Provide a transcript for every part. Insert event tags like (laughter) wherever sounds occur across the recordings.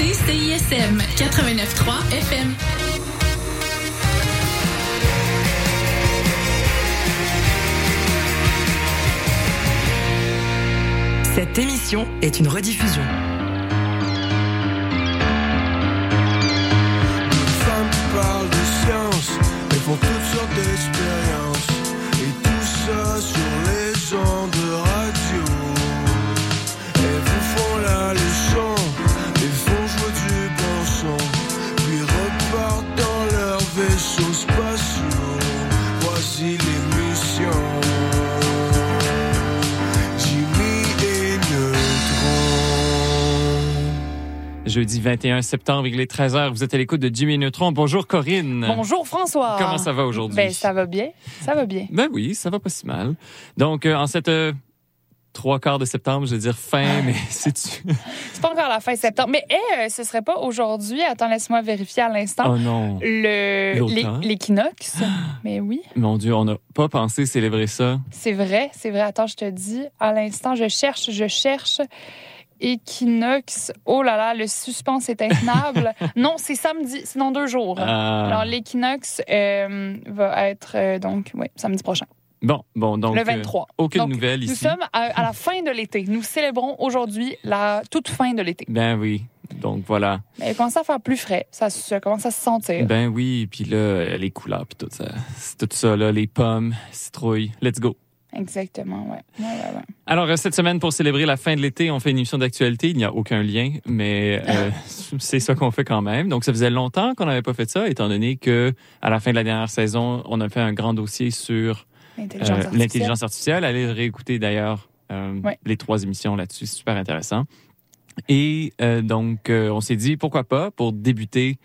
écoutez CISM 89.3 FM. Cette émission est une rediffusion. De science, Jeudi 21 septembre, il est 13h. Vous êtes à l'écoute de Jimmy Neutron. Bonjour Corinne. Bonjour François. Comment ça va aujourd'hui? Ben ça va bien, ça va bien. Ben oui, ça va pas si mal. Donc, euh, en cette euh, trois quarts de septembre, je vais dire fin, mais (laughs) c'est (laughs) C'est pas encore la fin septembre, mais eh, euh, ce serait pas aujourd'hui. Attends, laisse-moi vérifier à l'instant. Oh non. Le l'équinoxe. (gasps) mais oui, Mon Dieu, on n'a pas pensé célébrer ça. c'est vrai, c'est vrai. Attends, je te dis à l'instant, je cherche, je cherche. Équinoxe. Oh là là, le suspense est intenable. (laughs) non, c'est samedi, c'est dans deux jours. Alors Ah. l'équinoxe euh, va être euh, donc oui, samedi prochain, Bon, bon, donc. le euh, 23. aucune Donc, nouvelle Nous ici. sommes à, à la fin de l'été. Nous célébrons aujourd'hui la toute fin de l'été. Ben oui. Donc voilà. Mais il commence à faire plus frais? Ça, ça commence à se sentir? Ben oui, puis là, euh, les couleurs, puis tout ça. C'est tout ça, là, les pommes, citrouilles. Let's go. Exactement, ouais. ouais, ouais, ouais. Alors, euh, cette semaine, pour célébrer la fin de l'été, on fait une émission d'actualité. Il n'y a aucun lien, mais euh, (laughs) c'est ça qu'on fait quand même. Donc, ça faisait longtemps qu'on n'avait pas fait ça, étant donné que à la fin de la dernière saison, on a fait un grand dossier sur L'intelligence euh, artificielle. Allez réécouter d'ailleurs euh, les trois émissions là-dessus, c'est super intéressant. Et donc, on s'est dit, pourquoi pas, pour débuter,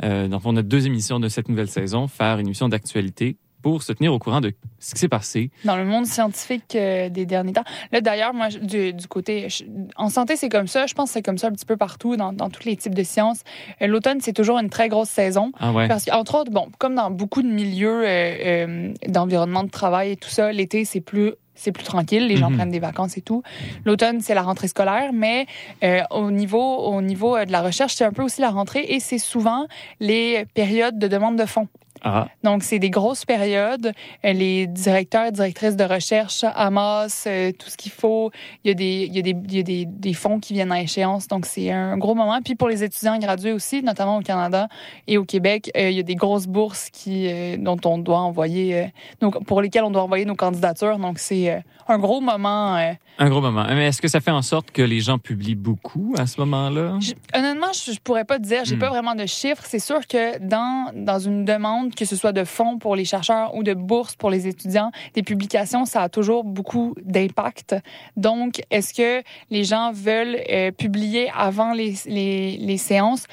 dans le fond, notre deux émissions de cette nouvelle saison, faire une émission d'actualité pour se tenir au courant de ce qui s'est passé. Dans le monde scientifique euh, des derniers temps. Là, d'ailleurs, moi, du, du côté. je- en santé, c'est comme ça. Je pense que c'est comme ça un petit peu partout, dans, dans tous les types de sciences. Euh, L'automne, c'est toujours une très grosse saison. Ah ouais. Parce qu'entre autres, bon, comme dans beaucoup de milieux euh, euh, d'environnement de travail et tout ça, l'été, c'est plus c'est plus tranquille, les gens Mhm. prennent des vacances et tout. L'automne, c'est la rentrée scolaire, mais euh, au niveau au niveau de la recherche, c'est un peu aussi la rentrée et c'est souvent les périodes de demande de fonds. Ah, Donc, c'est des grosses périodes. Euh, Les directeurs, directrices de recherche amassent euh, tout ce qu'il faut. Il y a, des, il y a, des, il y a des, des fonds qui viennent à échéance. Donc, c'est un gros moment. Puis pour les étudiants gradués aussi, notamment au Canada et au Québec, euh, il y a des grosses bourses qui, dont on doit envoyer, donc, pour lesquelles on doit envoyer nos candidatures. Donc, c'est un gros moment. un gros moment. Mais est-ce que ça fait en sorte que les gens publient beaucoup à ce moment-là? Je- honnêtement, je, je pourrais pas te dire. J'ai Hmm. pas vraiment de chiffres. C'est sûr que dans, dans une demande, que ce soit de fonds pour les chercheurs ou de bourses pour les étudiants, des publications, ça a toujours beaucoup d'impact. Donc, est-ce que les gens veulent euh, publier avant les, les, les séances?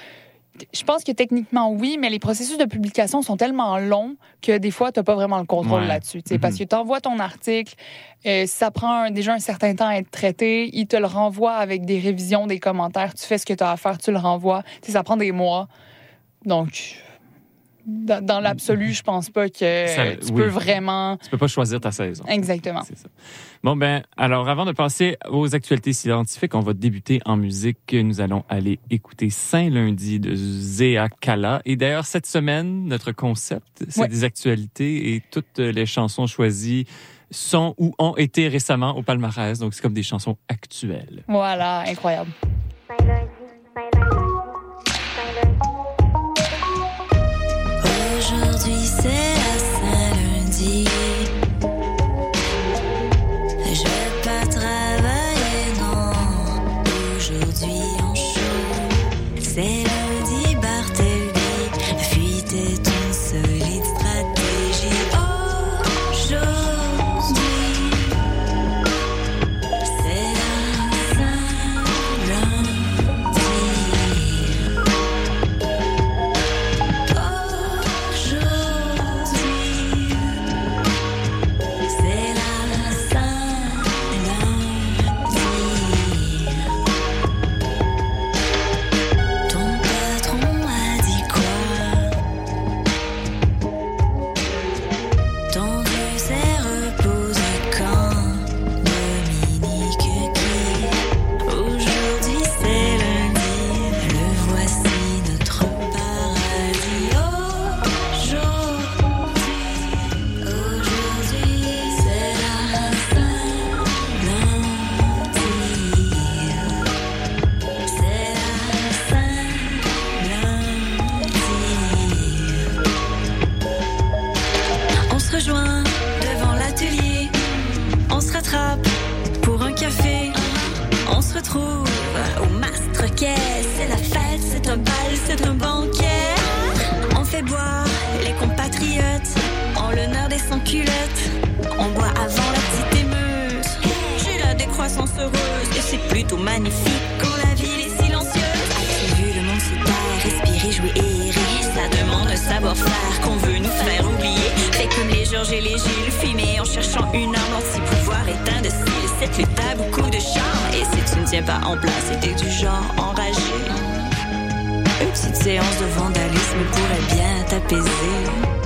Je pense que techniquement, oui, mais les processus de publication sont tellement longs que des fois, tu n'as pas vraiment le contrôle Ouais. là-dessus. sais, Parce que tu envoies ton article, euh, ça prend un- déjà un certain temps à être traité, il te le renvoie avec des révisions, des commentaires, tu fais ce que tu as à faire, tu le renvoies. Tu sais, ça prend des mois. Donc, dans, dans l'absolu, je pense pas que Ça- tu oui. peux vraiment... Tu peux pas choisir ta saison. Exactement. C'est ça. Bon, ben, alors, avant de passer aux actualités scientifiques, on va débuter en musique. Nous allons aller écouter Saint-Lundi de Zéa Kala. Et d'ailleurs, cette semaine, notre concept, c'est Ouais. des actualités et toutes les chansons choisies sont ou ont été récemment au palmarès. Donc, c'est comme des chansons actuelles. Voilà, incroyable. Aujourd'hui culotte. On boit avant la petite émeute. J'ai la décroissance heureuse et c'est plutôt magnifique quand la ville est silencieuse. J'ai vu le monde se taire, respirer, jouer et rire. Ça demande un savoir-faire qu'on veut nous faire oublier. Fait comme les Georges et les Gilles, fumés en cherchant une arme anti-pouvoir est indocile. Cette lutte a beaucoup de charme et si tu ne tiens pas en place, c'était du genre enragé. Une petite séance de vandalisme pourrait bien t'apaiser.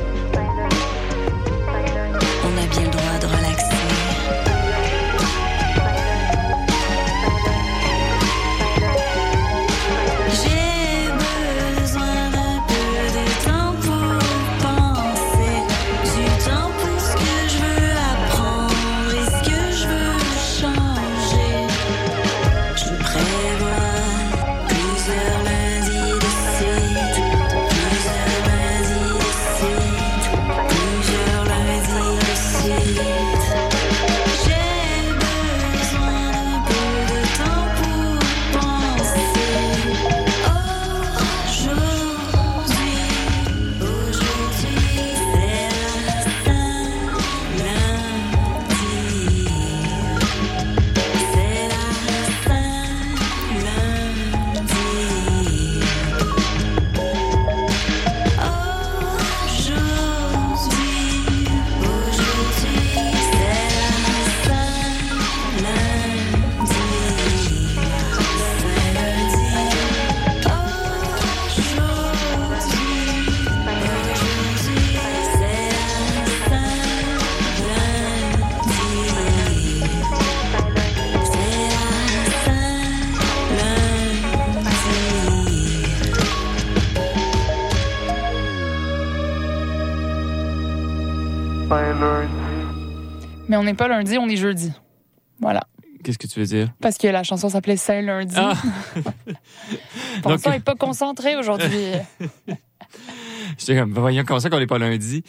Mais on n'est pas lundi, on est jeudi. Voilà. Qu'est-ce que tu veux dire? Parce que la chanson s'appelait Saint lundi. Ah! (laughs) Vincent Donc- n'est pas concentré aujourd'hui. (laughs) (laughs) J'étais comme, voyons, comment ça qu'on n'est pas lundi?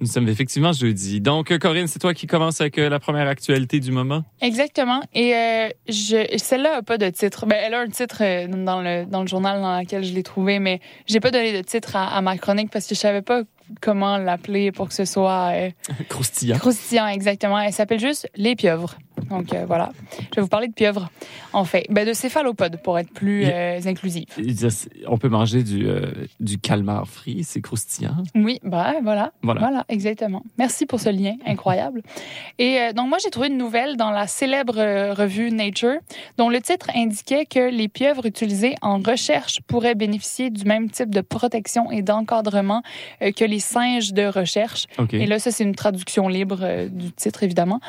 Nous sommes effectivement jeudi. Donc, Corinne, c'est toi qui commence avec euh, la première actualité du moment? Exactement. Et euh, je, celle-là n'a pas de titre. Ben, elle a un titre euh, dans le, dans le journal dans lequel je l'ai trouvé, mais j'ai pas donné de titre à, à ma chronique parce que je savais pas comment l'appeler pour que ce soit euh, (laughs) Croustillant. croustillant. Exactement. Elle s'appelle juste les pieuvres. Donc euh, voilà. Je vais vous parler de pieuvres. En fait, ben, de céphalopodes pour être plus euh, inclusif. On peut manger du, euh, du calmar frit, c'est croustillant. Oui, ben voilà. Voilà. Voilà, exactement. Merci pour ce lien incroyable. Et euh, donc, moi, j'ai trouvé une nouvelle dans la célèbre revue Nature, dont le titre indiquait que les pieuvres utilisées en recherche pourraient bénéficier du même type de protection et d'encadrement que les singes de recherche. Et là, ça, c'est une traduction libre du titre, évidemment.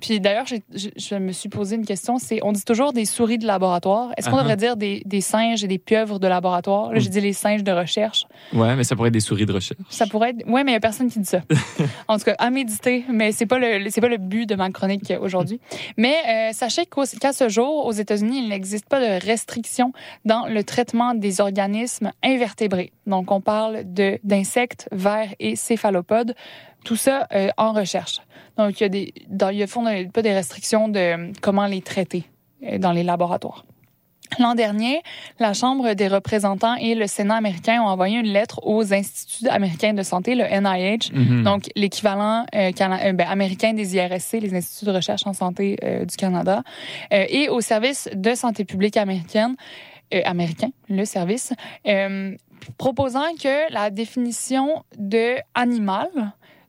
Puis d'ailleurs, j'ai- je, me suis posé une question, c'est, on dit toujours des souris de laboratoire. Est-ce qu'on Uh-huh. devrait dire des, des singes et des pieuvres de laboratoire? Là, j'ai dit les singes de recherche. Ouais, mais ça pourrait être des souris de recherche. Ça pourrait être. Oui, mais il n'y a personne qui dit ça. (laughs) en tout cas, à méditer, mais c'est pas le c'est pas le but de ma chronique aujourd'hui. Mais euh, sachez qu'à ce jour, aux États-Unis, il n'existe pas de restriction dans le traitement des organismes invertébrés. Donc, on parle de d'insectes, vers et céphalopodes. Tout ça euh, en recherche. Donc, il y a des dans, il y a fond- pas des restrictions de euh, comment les traiter euh, dans les laboratoires. L'an dernier, la Chambre des représentants et le Sénat américain ont envoyé une lettre aux instituts américains de santé, le NIH, Mhm. donc l'équivalent euh, euh, ben, américain des IRSC, les instituts de recherche en santé euh, du Canada, et au service de santé publique américaine, américain, le service, proposant que la définition de animal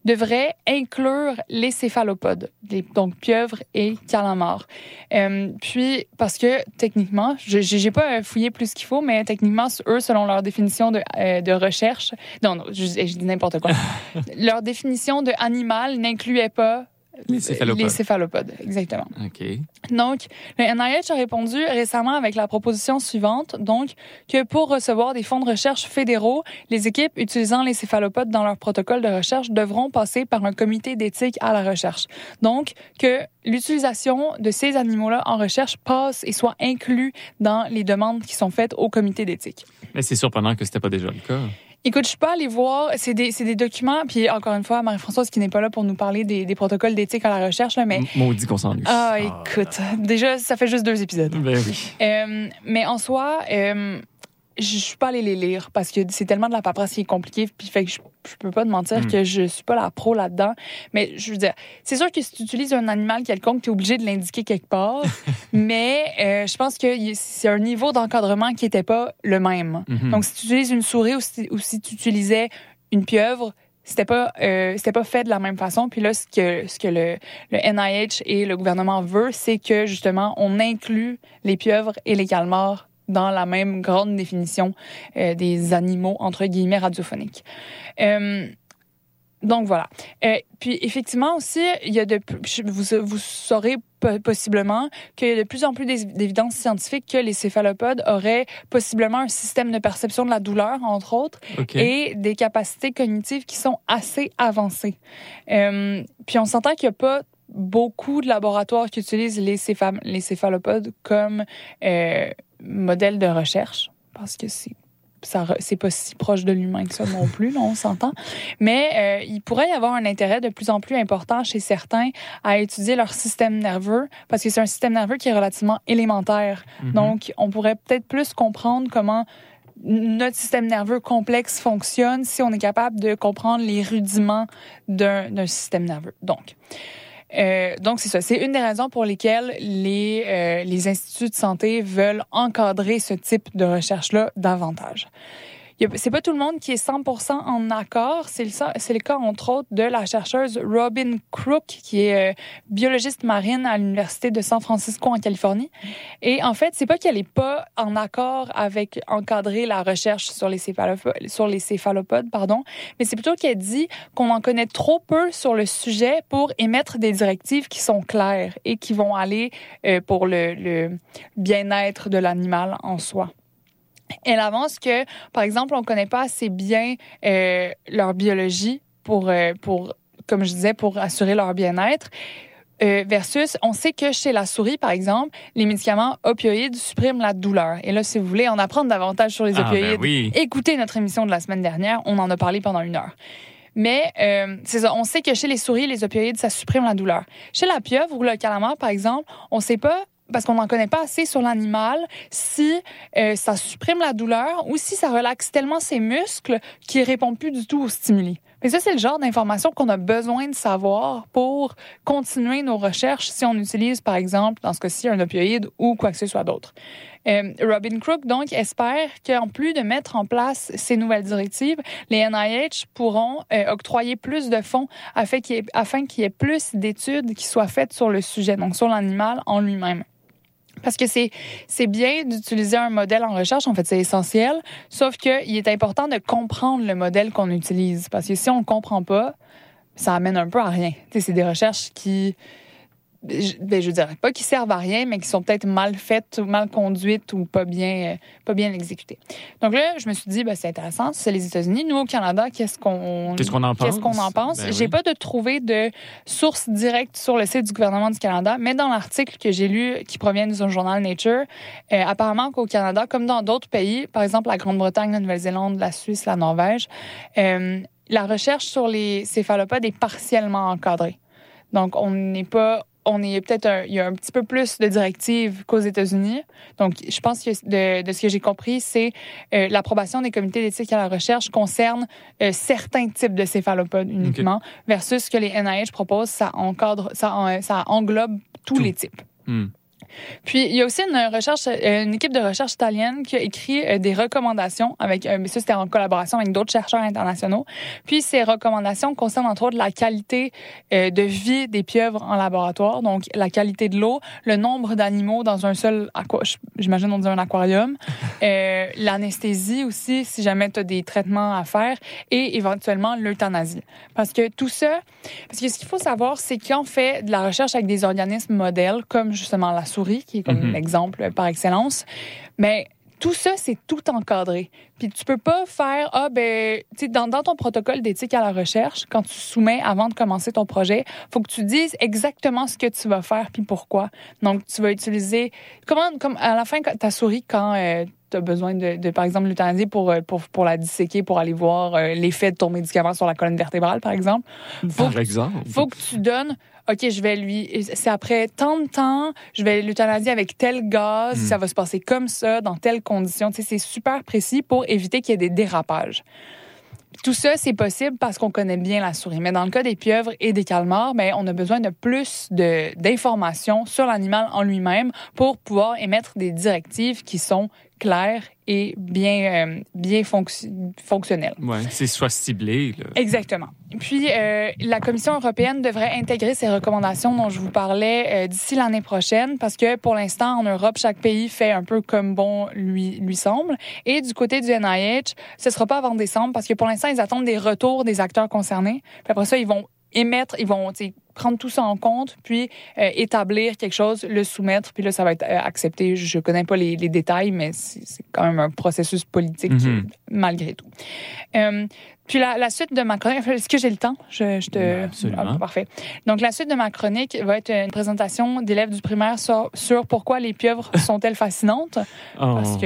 devrait inclure les céphalopodes, les- donc pieuvres et calamars. Euh, puis, parce que techniquement, je j'ai pas fouillé plus qu'il faut, mais techniquement, eux, selon leur définition de, euh, de recherche, non, non, je, je dis n'importe quoi. (laughs) leur définition de animal n'incluait pas Les céphalopodes. les céphalopodes, exactement. OK. Donc, le NIH a répondu récemment avec la proposition suivante, donc, que pour recevoir des fonds de recherche fédéraux, les équipes utilisant les céphalopodes dans leur protocole de recherche devront passer par un comité d'éthique à la recherche. Donc, que l'utilisation de ces animaux-là en recherche passe et soit inclus dans les demandes qui sont faites au comité d'éthique. Mais c'est surprenant que c'était pas déjà le cas. Écoute, je suis pas allée voir, c'est des, c'est des documents, puis encore une fois, Marie-Françoise qui n'est pas là pour nous parler des, des protocoles d'éthique à la recherche, là, mais... M- Maudit qu'on s'ennuie. Ah, écoute, déjà, ça fait juste deux épisodes. Ben oui. Euh, mais en soi, euh, je suis pas allée les lire parce que c'est tellement de la paperasse qui est compliquée, puis fait que je, je peux pas te mentir Mm. que je suis pas la pro là-dedans. Mais je veux dire, c'est sûr que si tu utilises un animal quelconque, tu es obligé de l'indiquer quelque part. (laughs) mais euh, je pense que c'est un niveau d'encadrement qui était pas le même. Mhm. Donc, si tu utilises une souris ou si, ou si tu utilisais une pieuvre, c'était pas euh, c'était pas fait de la même façon. Puis là, ce que ce que le, le NIH et le gouvernement veut, c'est que justement on inclut les pieuvres et les calmars dans la même grande définition euh, des animaux entre guillemets radiophoniques. Euh, donc voilà. Euh, puis effectivement aussi, il y a de vous, vous saurez po- possiblement qu'il y a de plus en plus d'é- d'évidences scientifiques que les céphalopodes auraient possiblement un système de perception de la douleur, entre autres, et des capacités cognitives qui sont assez avancées. Euh, puis on s'entend qu'il n'y a pas beaucoup de laboratoires qui utilisent les, cépha- les céphalopodes comme euh, modèle de recherche, parce que c'est c'est pas si proche de l'humain que ça non plus, là, on s'entend. Mais euh, il pourrait y avoir un intérêt de plus en plus important chez certains à étudier leur système nerveux, parce que c'est un système nerveux qui est relativement élémentaire. Mhm. Donc, on pourrait peut-être plus comprendre comment notre système nerveux complexe fonctionne si on est capable de comprendre les rudiments d'un d'un système nerveux. Donc, euh, donc c'est ça. C'est une des raisons pour lesquelles les, euh, les instituts de santé veulent encadrer ce type de recherche-là davantage. C'est pas tout le monde qui est 100% en accord. C'est le, le cas, entre autres, de la chercheuse Robin Crook, qui est euh, biologiste marine à l'Université de San Francisco, en Californie. Et en fait, c'est pas qu'elle est pas en accord avec encadrer la recherche sur les céphalopodes, sur les céphalopodes pardon, mais c'est plutôt qu'elle dit qu'on en connaît trop peu sur le sujet pour émettre des directives qui sont claires et qui vont aller euh, pour le bien-être de l'animal en soi. Elle avance que, par exemple, on ne connaît pas assez bien euh, leur biologie pour, euh, pour, comme je disais, pour assurer leur bien-être. Euh, versus, on sait que chez la souris, par exemple, les médicaments opioïdes suppriment la douleur. Et là, si vous voulez en apprendre davantage sur les Ah, ben opioïdes, oui. écoutez notre émission de la semaine dernière. On en a parlé pendant une heure. Mais euh, c'est ça, on sait que chez les souris, les opioïdes, ça supprime la douleur. Chez la pieuvre ou le calamar, par exemple, on ne sait pas parce qu'on n'en connaît pas assez sur l'animal, si euh, ça supprime la douleur ou si ça relaxe tellement ses muscles qu'il répond plus du tout aux stimuli. Mais ça, c'est le genre d'information qu'on a besoin de savoir pour continuer nos recherches si on utilise, par exemple, dans ce cas-ci, un opioïde ou quoi que ce soit d'autre. Euh, Robin Crook, donc, espère qu'en plus de mettre en place ces nouvelles directives, les NIH pourront euh, octroyer plus de fonds afin qu'il y ait, afin qu'il y ait plus d'études qui soient faites sur le sujet, donc sur l'animal en lui-même. Parce que c'est bien d'utiliser un modèle en recherche, en fait, c'est essentiel. Sauf qu'il est important de comprendre le modèle qu'on utilise. Parce que si on ne comprend pas, ça amène un peu à rien. C'est des recherches qui, je, ben, je dirais pas qui servent à rien, mais qui sont peut-être mal faites, ou mal conduites ou pas bien, euh, pas bien exécutées. Donc là, je me suis dit, ben, c'est intéressant, c'est les États-Unis. Nous, au Canada, qu'est-ce qu'on Qu'est-ce qu'on en pense? Qu'est-ce qu'on en pense? Ben J'ai oui. pas de trouvé de source directe sur le site du gouvernement du Canada, mais dans l'article que j'ai lu qui provient du journal Nature, euh, apparemment qu'au Canada, comme dans d'autres pays, par exemple la Grande-Bretagne, la Nouvelle-Zélande, la Suisse, la Norvège, euh, la recherche sur les céphalopodes est partiellement encadrée. Donc, on n'est pas. On est peut-être un- il y a un petit peu plus de directives qu'aux États-Unis. Donc, je pense que de, de ce que j'ai compris, c'est euh, l'approbation des comités d'éthique à la recherche concerne euh, certains types de céphalopodes uniquement, versus ce que les NIH proposent, ça encadre, ça, en- ça englobe tous Tout. les types. Hmm. Puis il y a aussi une recherche, euh, une équipe de recherche italienne qui a écrit euh, des recommandations avec, euh, mais ça c'était en collaboration avec d'autres chercheurs internationaux. Puis ces recommandations concernent entre autres la qualité de vie des pieuvres en laboratoire, donc la qualité de l'eau, le nombre d'animaux dans un seul, j'imagine on dit un aquarium, (laughs) euh, l'anesthésie aussi si jamais tu as des traitements à faire et éventuellement l'euthanasie. Parce que tout ça, parce que ce qu'il faut savoir, c'est qu'on fait de la recherche avec des organismes modèles, comme justement la souris, qui est comme Mhm. l'exemple par excellence. Mais tout ça, c'est tout encadré. Puis tu peux pas faire, ah ben, tu sais, dans, dans ton protocole d'éthique à la recherche, quand tu soumets avant de commencer ton projet, faut que tu dises exactement ce que tu vas faire puis pourquoi. Donc, tu vas utiliser, comment, comme à la fin, ta souris, quand tu as besoin de, de, par exemple, l'euthanasie pour, euh, pour, pour la disséquer, pour aller voir euh, l'effet de ton médicament sur la colonne vertébrale, par exemple, faut Par exemple. faut que tu donnes, OK, je vais lui, c'est après tant de temps, je vais l'euthanasier avec tel gaz, Mm. ça va se passer comme ça, dans telles conditions. Tu sais, c'est super précis pour éviter qu'il y ait des dérapages. Tout ça, c'est possible parce qu'on connaît bien la souris. Mais dans le cas des pieuvres et des calmars, ben, on a besoin de plus de- d'informations sur l'animal en lui-même pour pouvoir émettre des directives qui sont claires et bien, euh, bien fonc- fonctionnelles. Ouais, c'est soit ciblé. Là. Exactement. Puis, euh, la Commission européenne devrait intégrer ces recommandations dont je vous parlais euh, d'ici l'année prochaine, parce que pour l'instant, en Europe, chaque pays fait un peu comme bon lui, lui semble. Et du côté du NIH, ce sera pas avant décembre, parce que pour l'instant, ils attendent des retours des acteurs concernés. Puis après ça, ils vont émettre, ils vont prendre tout ça en compte, puis euh, établir quelque chose, le soumettre, puis là, ça va être euh, accepté. Je connais pas les, les détails, mais c'est quand même un processus politique Mhm. euh, malgré tout. Euh, puis la, la suite de ma chronique, est-ce que j'ai le temps? Je, je te... Ben, absolument. Ah, parfait. Donc, la suite de ma chronique va être une présentation d'élèves du primaire sur, sur pourquoi les pieuvres (laughs) sont-elles fascinantes. Oh, Parce que-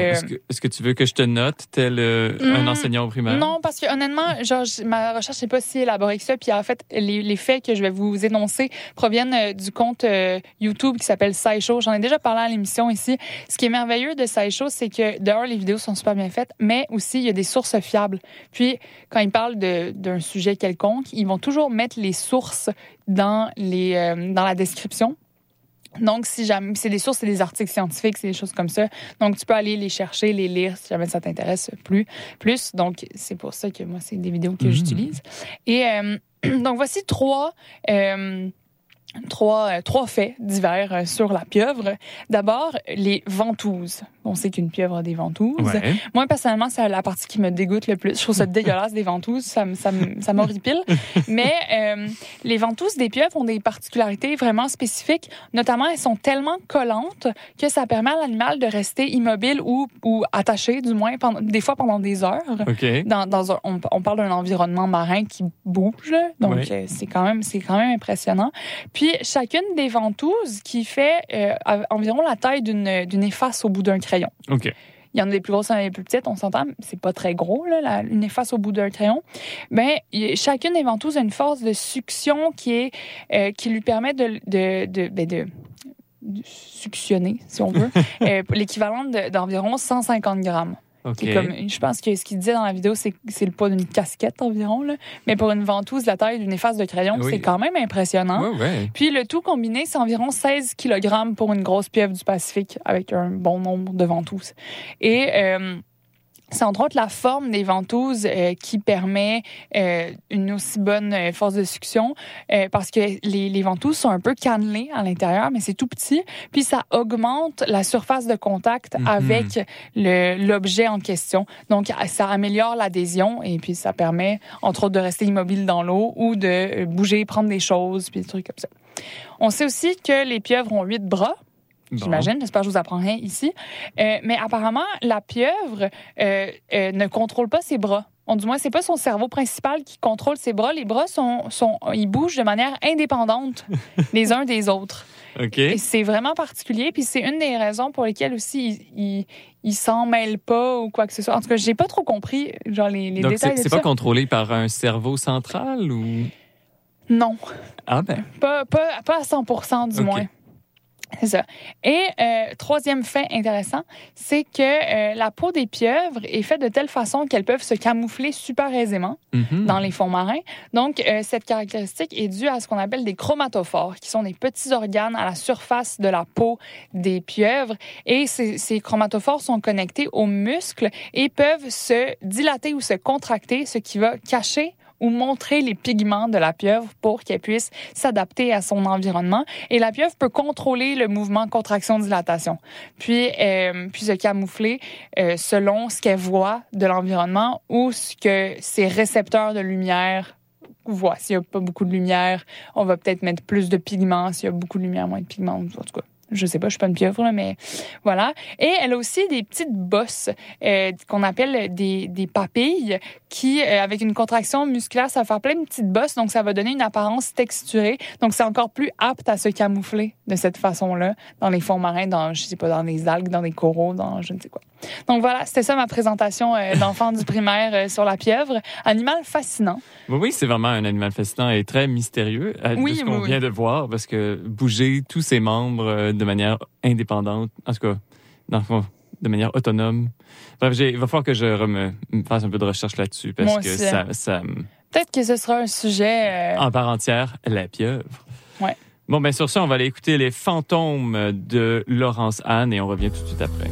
Est-ce que, tu veux que je te note tel euh, un Hmm, enseignant au primaire? Non, parce que honnêtement, genre, ma recherche n'est pas si élaborée que ça. Puis en fait, les, les faits que je vais vous énoncer proviennent euh, du compte euh, YouTube qui s'appelle SciShow. J'en ai déjà parlé à l'émission ici. Ce qui est merveilleux de SciShow, c'est que dehors, les vidéos sont super bien faites, mais aussi, il y a des sources fiables. Puis, quand ils parlent d'un sujet quelconque, ils vont toujours mettre les sources dans, les, euh, dans la description. Donc, si jamais, c'est des sources, c'est des articles scientifiques, c'est des choses comme ça. Donc, tu peux aller les chercher, les lire si jamais ça t'intéresse plus. Plus, donc, c'est pour ça que moi, c'est des vidéos que Mhm. j'utilise. Et euh, (clears throat) donc, voici trois, euh, trois, trois faits divers sur la pieuvre. D'abord, les ventouses. On sait qu'une pieuvre a des ventouses. Ouais. Moi, personnellement, c'est la partie qui me dégoûte le plus. Je trouve ça dégueulasse, des ventouses. Ça, ça, ça m'horripile. (laughs) Mais euh, les ventouses des pieuvres ont des particularités vraiment spécifiques. Notamment, elles sont tellement collantes que ça permet à l'animal de rester immobile ou, ou attaché, du moins, pendant, des fois pendant des heures. Dans, dans un- on, on parle d'un environnement marin qui bouge, donc euh, c'est quand même quand même impressionnant. Puis chacune des ventouses qui fait euh, environ la taille d'une d'une efface au bout d'un crayon. OK. Il y en a des plus grosses, il y en a des plus petites, on s'entend, c'est pas très gros, là, la- une efface au bout d'un crayon. Ben, il- chacune des ventouses a une force de succion qui, est, euh, qui lui permet de, de, de, ben, de- de suctionner, si on veut, (laughs) euh, l'équivalent de- d'environ 150 grammes. OK. Qui est comme, je pense que ce qu'il disait dans la vidéo, c'est c'est le poids d'une casquette environ. Là. Mais pour une ventouse, la taille d'une efface de crayon, Oui. c'est quand même impressionnant. Ouais, ouais. Puis le tout combiné, c'est environ 16 kg pour une grosse pieuvre du Pacifique avec un bon nombre de ventouses. Et euh, c'est entre autres la forme des ventouses euh, qui permet euh, une aussi bonne euh, force de succion parce que les, les ventouses sont un peu cannelées à l'intérieur, mais c'est tout petit. Puis ça augmente la surface de contact Mhm. avec l'objet en question. Donc ça améliore l'adhésion et puis ça permet entre autres de rester immobile dans l'eau ou de bouger, prendre des choses, puis des trucs comme ça. On sait aussi que les pieuvres ont huit bras. J'imagine, j'espère que je vous apprends rien ici. Euh, mais apparemment, la pieuvre euh, euh, ne contrôle pas ses bras. Du moins, c'est pas son cerveau principal qui contrôle ses bras. Les bras sont, sont ils bougent de manière indépendante (laughs) les uns des autres. OK. Et c'est vraiment particulier. Puis c'est une des raisons pour lesquelles aussi ils, ils s'en mêlent pas ou quoi que ce soit. En tout cas, j'ai pas trop compris genre les, les Donc, détails c'est ça. pas contrôlé par un cerveau central ou? Non, Ah, ben. pas, pas, pas à 100 du Ok. moins. C'est ça. Et euh, troisième fait intéressant, c'est que euh, la peau des pieuvres est faite de telle façon qu'elles peuvent se camoufler super aisément Mhm. dans les fonds marins. Donc, euh, cette caractéristique est due à ce qu'on appelle des chromatophores, qui sont des petits organes à la surface de la peau des pieuvres. Et ces, ces chromatophores sont connectés aux muscles et peuvent se dilater ou se contracter, ce qui va cacher ou montrer les pigments de la pieuvre pour qu'elle puisse s'adapter à son environnement. Et la pieuvre peut contrôler le mouvement contraction-dilatation, puis, euh, puis se camoufler euh, selon ce qu'elle voit de l'environnement ou ce que ses récepteurs de lumière voient. S'il n'y a pas beaucoup de lumière, on va peut-être mettre plus de pigments. S'il y a beaucoup de lumière, moins de pigments. En tout cas, je sais pas, je suis pas une pieuvre, là, mais voilà. Et elle a aussi des petites bosses euh, qu'on appelle des, des papilles qui, euh, avec une contraction musculaire, ça va faire plein de petites bosses, donc ça va donner une apparence texturée. Donc c'est encore plus apte à se camoufler de cette façon-là dans les fonds marins, dans, je sais pas, dans les algues, dans les coraux, dans je ne sais quoi. Donc voilà, c'était ça ma présentation euh, (laughs) d'enfant du primaire euh, sur la pieuvre. Animal fascinant. Oui, oui, c'est vraiment un animal fascinant et très mystérieux euh, Oui, ce qu'on oui, oui. vient de voir parce que bouger tous ses membres de manière indépendante, en tout cas, dans le fond, de manière autonome. Bref, il va falloir que je me fasse un peu de recherche là-dessus parce Moi que aussi. ça, ça Peut-être que ce sera un sujet. euh, en part entière, la pieuvre. Ouais. Bon, ben sur ça, on va aller écouter les fantômes de Laurence Anne et on revient tout de suite après.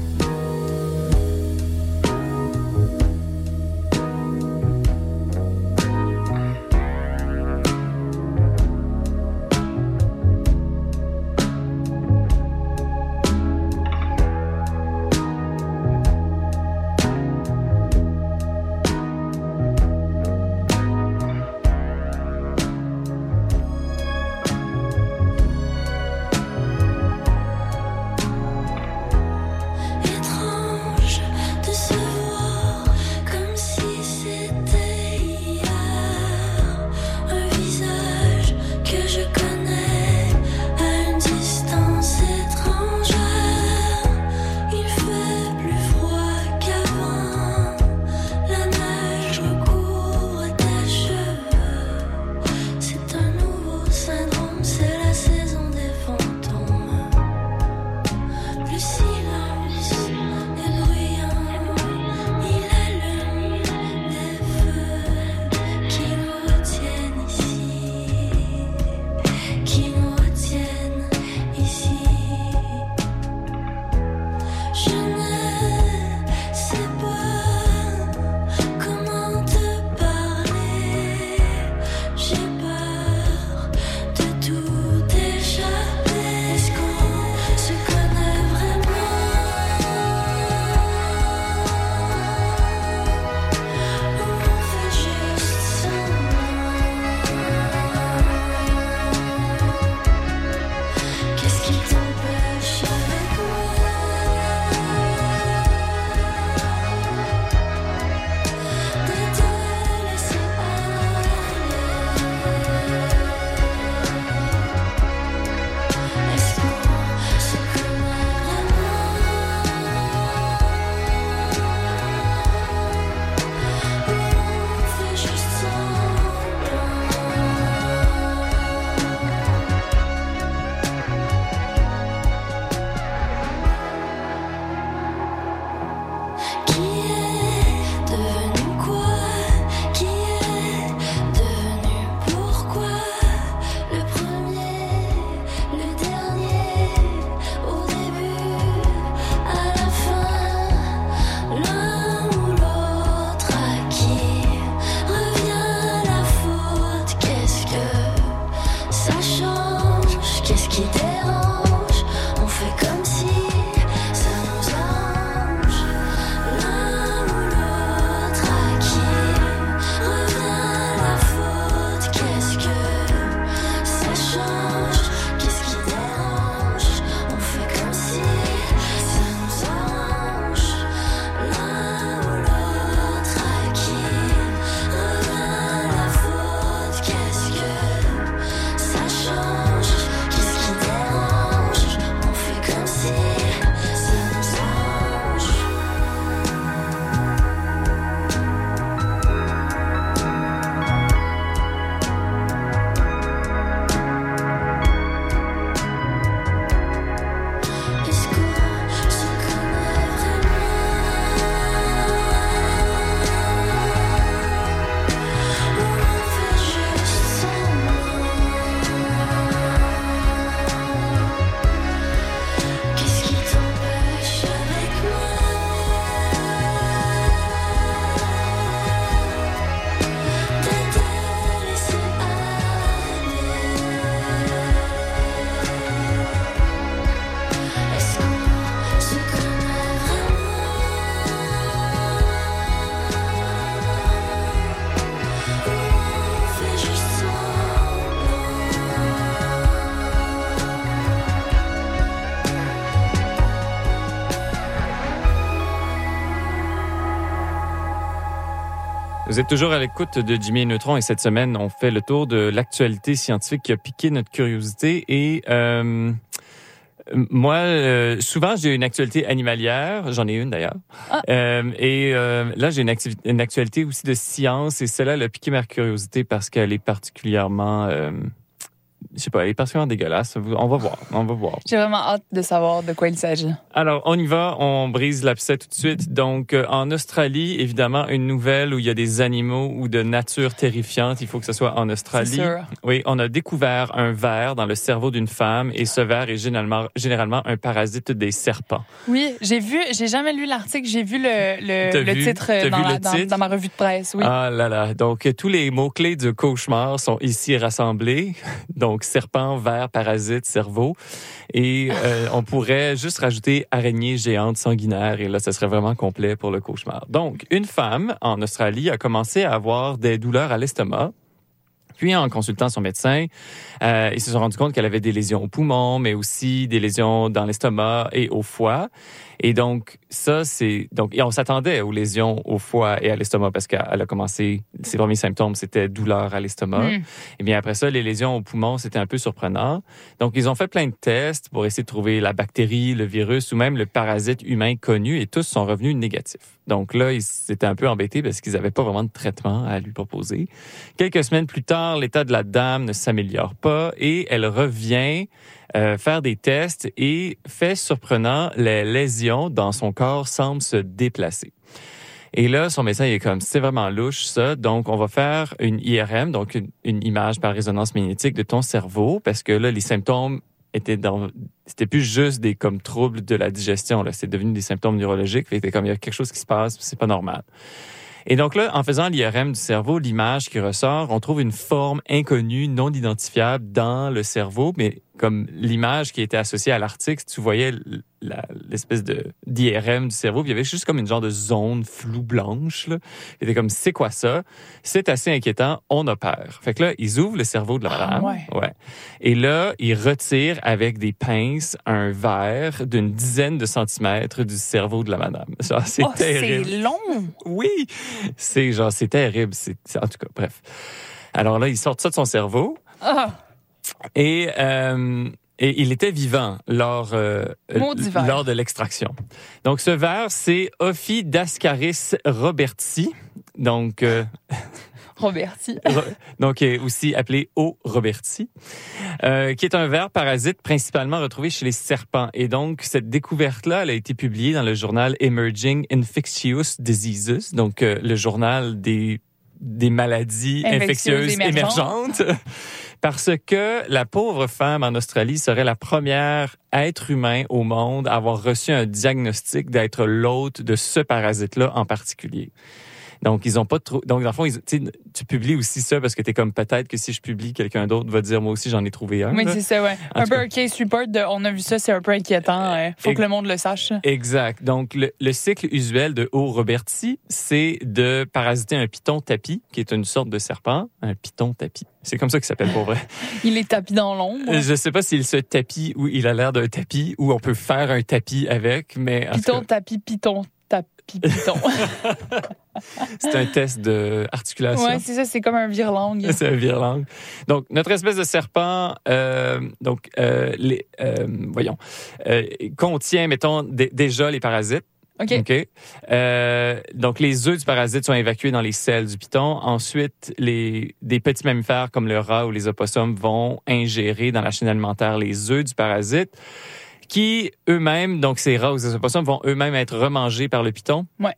Vous êtes toujours à l'écoute de Jimmy et Neutron et cette semaine, on fait le tour de l'actualité scientifique qui a piqué notre curiosité et euh, moi, euh, souvent, j'ai une actualité animalière. J'en ai une d'ailleurs. Ah. Euh, et là, j'ai une, une actualité aussi de science et cela a piqué ma curiosité parce qu'elle est particulièrement... je sais pas, elle est particulièrement dégueulasse. On va voir, on va voir. J'ai vraiment hâte de savoir de quoi il s'agit. Alors, on y va, on brise l'abcès tout de suite. Donc, euh, en Australie, évidemment, une nouvelle où il y a des animaux ou de nature terrifiante. Il faut que ce soit en Australie. sûr. Oui, on a découvert un ver dans le cerveau d'une femme et ce ver est généralement, généralement un parasite des serpents. Oui, j'ai vu, j'ai jamais lu l'article, j'ai vu le, le, T'as le vu- titre dans, vu la- le dans- titre? dans ma revue de presse. Oui. Ah là là. Donc, tous les mots-clés du cauchemar sont ici rassemblés. (laughs) Donc, serpent, ver, parasite, cerveau. Et euh, on pourrait juste rajouter araignée géante sanguinaire et là, ça serait vraiment complet pour le cauchemar. Donc, une femme en Australie a commencé à avoir des douleurs à l'estomac. Puis, en consultant son médecin, euh, ils se sont rendus compte qu'elle avait des lésions au poumon, mais aussi des lésions dans l'estomac et au foie. Et donc, ça, c'est... Donc, et on s'attendait aux lésions au foie et à l'estomac parce qu'elle a commencé... Ses premiers symptômes, c'était douleur à l'estomac. Mm. Et bien après ça, les lésions au poumon, c'était un peu surprenant. Donc, ils ont fait plein de tests pour essayer de trouver la bactérie, le virus ou même le parasite humain connu et tous sont revenus négatifs. Donc là, ils s'étaient un peu embêtés parce qu'ils n'avaient pas vraiment de traitement à lui proposer. Quelques semaines plus tard, l'état de la dame ne s'améliore pas et elle revient euh, faire des tests et fait surprenant, les lésions dans son corps semblent se déplacer. Et là, son médecin il est comme, c'est vraiment louche ça, donc on va faire une IRM, donc une, une image par résonance magnétique de ton cerveau, parce que là, les symptômes étaient dans, c'était plus juste des comme troubles de la digestion, là, c'est devenu des symptômes neurologiques, fait que comme il y a quelque chose qui se passe, c'est pas normal. Et donc là, en faisant l'IRM du cerveau, l'image qui ressort, on trouve une forme inconnue, non identifiable dans le cerveau, mais comme l'image qui était associée à l'article, tu voyais l'espèce de d'IRM du cerveau, puis il y avait juste comme une genre de zone floue blanche. Là. Il était comme, c'est quoi ça? C'est assez inquiétant, on opère. Fait que là, ils ouvrent le cerveau de la Ah, madame. ouais. Et là, ils retirent avec des pinces un verre d'une dizaine de centimètres du cerveau de la madame. (laughs) Genre, c'est Oh, c'est terrible. long. Oui, c'est genre c'est terrible. C'est c'est- en tout cas bref. Alors là, il sort ça de son cerveau Ah, et euh, et il était vivant lors euh, lors de l'extraction. Donc ce ver, c'est Ophidascaris roberti. Donc euh, (laughs) Roberti. (laughs) Ro- donc euh, aussi appelé O. roberti, euh, qui est un ver parasite principalement retrouvé chez les serpents. Et donc, cette découverte-là, elle a été publiée dans le journal Emerging Infectious Diseases, donc euh, le journal des, des maladies Infectieuses infectieuses émergentes. émergentes. (laughs) Parce que la pauvre femme en Australie serait la première être humain au monde à avoir reçu un diagnostic d'être l'hôte de ce parasite-là en particulier. Donc, ils ont pas trop. Donc, dans le fond, ils- tu publies aussi ça parce que tu es comme peut-être que si je publie, quelqu'un d'autre va dire moi aussi j'en ai trouvé un. Oui, c'est ça, ouais. En Un peu un case report de on a vu ça, c'est un peu inquiétant. euh, faut Et- que le monde le sache. Exact. Donc, le, le cycle usuel de O. roberti, c'est de parasiter un python tapis, qui est une sorte de serpent, un python tapis. C'est comme ça qu'il s'appelle pour vrai. (laughs) Il est tapis dans l'ombre. Je sais pas s'il se tapis ou il a l'air d'un tapis ou on peut faire un tapis avec, mais Python, cas, tapis, python, tapis, python. (laughs) (laughs) c'est un test de articulation. ouais, c'est ça, c'est comme un virelangue. (laughs) C'est un virelangue. Donc, notre espèce de serpent, euh, donc, euh, les, euh, voyons, contient, mettons, dé- déjà les parasites. OK. OK. Euh, donc, les œufs du parasite sont évacués dans les selles du python. Ensuite, les, des petits mammifères comme le rat ou les opossums vont ingérer dans la chaîne alimentaire les œufs du parasite qui eux-mêmes, donc ces rats ou ces opossums, vont eux-mêmes être remangés par le python. Ouais.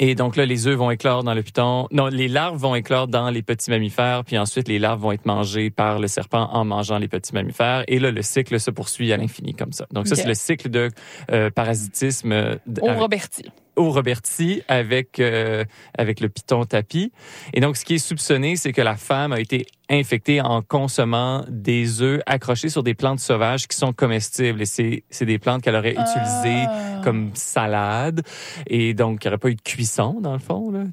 Et donc là, les œufs vont éclore dans le python. Non, les larves vont éclore dans les petits mammifères, puis ensuite les larves vont être mangées par le serpent en mangeant les petits mammifères. Et là, le cycle se poursuit à l'infini comme ça. Donc ça, c'est le cycle de euh, parasitisme euh, Au Roberti. Au Roberti avec euh, avec le python tapis. Et donc, ce qui est soupçonné, c'est que la femme a été infectée en consommant des œufs accrochés sur des plantes sauvages qui sont comestibles. Et c'est c'est des plantes qu'elle aurait utilisées Ah. comme salade. Et donc, il n'y aurait pas eu de cuisson, dans le fond. Là.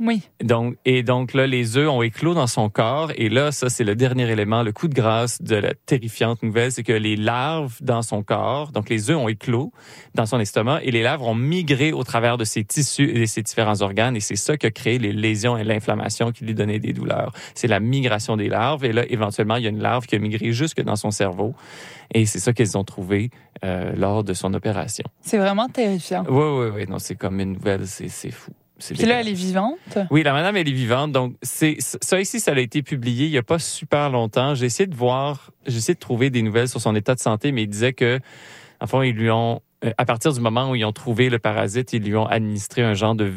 Oui. Donc, et donc là, les œufs ont éclos dans son corps. Et là, ça, c'est le dernier élément, le coup de grâce de la terrifiante nouvelle, c'est que les larves dans son corps, donc les œufs ont éclos dans son estomac et les larves ont migré au travers de ses tissus et de ses différents organes. Et c'est ça qui a créé les lésions et l'inflammation qui lui donnaient des douleurs. C'est la migration des larves. Et là, éventuellement, il y a une larve qui a migré jusque dans son cerveau. Et c'est ça qu'ils ont trouvé euh, lors de son opération. C'est vraiment terrifiant. Oui, oui, oui. Non, c'est comme une nouvelle, c'est fou. Puis là, elle est vivante. oui, la madame, elle est vivante. Donc, c'est ça ici, ça a été publié il y a pas super longtemps. J'ai essayé de voir, j'ai essayé de trouver des nouvelles sur son état de santé, mais il disait que, enfin, ils lui ont, euh, à partir du moment où ils ont trouvé le parasite, ils lui ont administré un genre de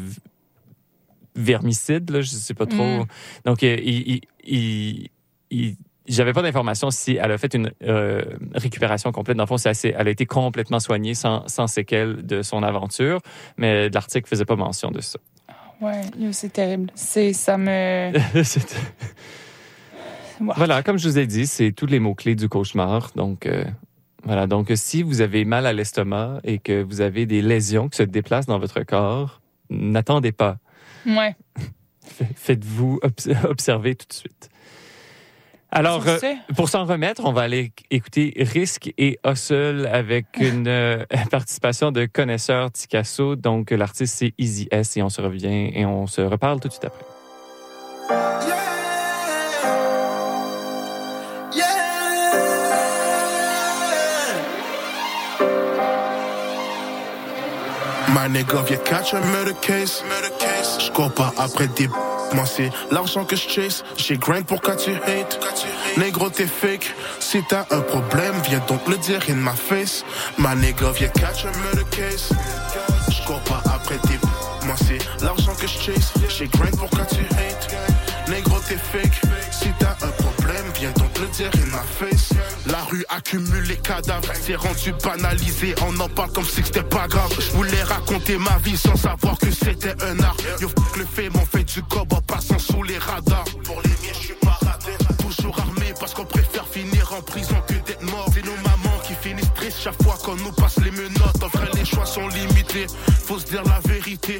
vermicide, là, je sais pas trop. Mm. Donc, euh, il, il, il, il- j'avais pas d'informations si elle a fait une euh, récupération complète. Dans le fond, c'est assez, elle a été complètement soignée sans, sans séquelles de son aventure, mais l'article faisait pas mention de ça. Ouais, yo, c'est terrible. C'est, ça me. (laughs) (laughs) Wow. Voilà, comme je vous ai dit, c'est tous les mots-clés du cauchemar. Donc, euh, voilà. Donc, si vous avez mal à l'estomac et que vous avez des lésions qui se déplacent dans votre corps, n'attendez pas. Ouais. (laughs) Faites-vous obs- observer tout de suite. Alors, euh, pour s'en remettre, on va aller écouter Risque et Hustle avec une euh, (laughs) participation de connaisseurs Ticasso. Donc, l'artiste, c'est Easy S et on se revient et on se reparle tout de suite après. My nigga vient catch un murder case. Je cours pas après des b- moi c'est l'argent que je chase. J'ai grind pour quand tu hate. Négro t'es fake. Si t'as un problème, viens donc le dire in my face. My nigga vient catch un murder case. Je cours pas après des b- moi c'est l'argent que je chase. J'ai grind pour tu hate. Négro t'es fake. Si t'as un problème, viens donc le dire in my face. Rue accumule les cadavres, c'est rendu banalisé. On en parle comme si c'était pas grave. Je voulais raconter ma vie sans savoir que c'était un art. Yo, f- le fait m'en fait du cob en passant sous les radars. Pour les miens, je suis pas radin. Toujours armé parce qu'on préfère finir en prison que d'être mort. C'est nos mamans qui finissent tristes chaque fois qu'on nous passe les menottes. En vrai, les choix sont limités. Faut se dire la vérité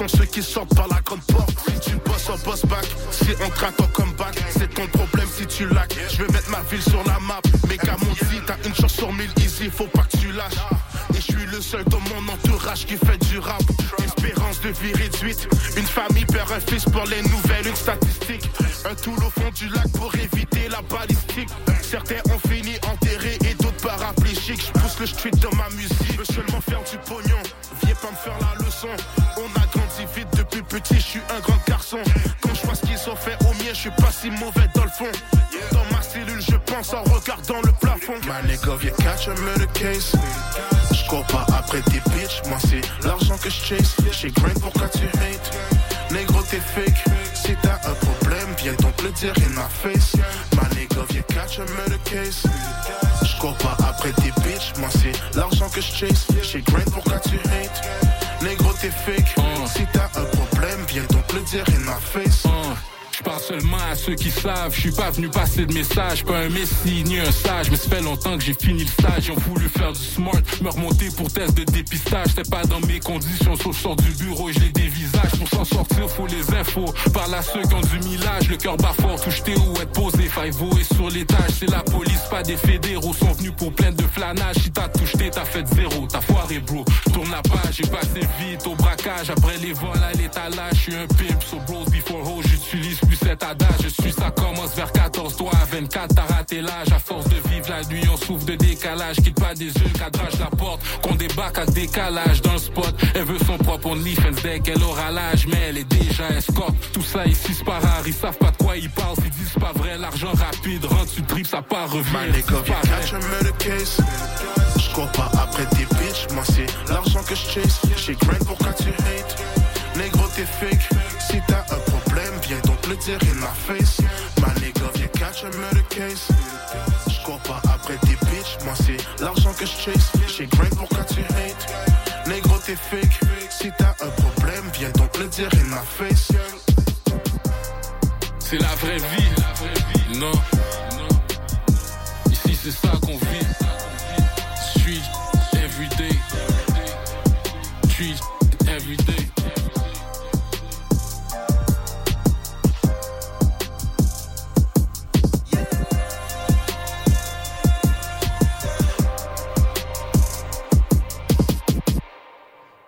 sont ceux qui sortent par la grande porte. Si tu bosses en boss back, si on traite en comeback, c'est ton problème si tu laques. Je vais mettre ma ville sur la map. Mais qu'à mon dit, t'as une chance sur mille easy, faut pas que tu lâches. Et je suis le seul dans mon entourage qui fait du rap. Espérance de vie réduite. Une famille perd un fils pour les nouvelles, une statistique. Un tool au fond du lac pour éviter la balistique. Certains ont fini enterrés et d'autres paraplégiques. Je pousse le street dans ma musique. Je veux seulement faire du pognon. Viens pas me faire la leçon. Suis un grand garçon. Quand je vois ce qu'ils ont fait au mien, je suis pas si mauvais dans le fond. Dans ma cellule, je pense en regardant le plafond. My nigga, viens catch a murder case. Je cours pas après des bitches, moi c'est l'argent que je chase. J'ai grind pour tu hate. Négro, t'es fake. Si t'as un problème, viens donc le dire in my face. My nigga, viens catch a murder case. Je cours pas après des bitches, moi c'est l'argent que je chase. J'ai grind pour tu hate. Négro, t'es fake. Le dire in my face. Je parle seulement à ceux qui savent, je suis pas venu passer de message, pas un messie ni un sage, mais ça fait longtemps que j'ai fini le stage, ils ont voulu faire du smart, me remonter pour test de dépistage, c'était pas dans mes conditions, sauf je sors du bureau et je les dévisage, pour s'en sortir faut les infos, parle à ceux qui ont du millage, le cœur bat fort, touche ou être posé, Five-O est sur l'étage, c'est la police, pas des fédéraux, sont venus pour plein de flanage, si t'as touché t'as fait zéro, t'as foiré bro, tourne la page, j'ai passé vite au braquage, après les vols à l'étalage, je suis un pimp, so bros before hoes, j'utilise cet adage, je suis ça commence vers 14, toi à 24, t'as raté l'âge, à force de vivre la nuit, on souffre de décalage, quitte pas des yeux, cadrage la porte, qu'on débarque à décalage dans le spot, elle veut son propre OnlyFans dès qu'elle aura l'âge, mais elle est déjà escorte, tout ça ici c'est pas rare, ils savent pas de quoi ils parlent, s'ils disent pas vrai, l'argent rapide, rentre tu tripes, ça part, case. Je cours pas après des bitches, moi c'est l'argent que je chase. J'ai grind pour quand tu hate. Négro, t'es fake. Si t'as un le dire in my face. My nigga, viens catch a murder case. Je pas après des bitches, moi c'est l'argent que je chase. J'ai grind pour quand tu hate. Négro, t'es fake. Si t'as un problème, viens donc le dire in my face. C'est la vraie vie. Non. Ici, c'est ça qu'on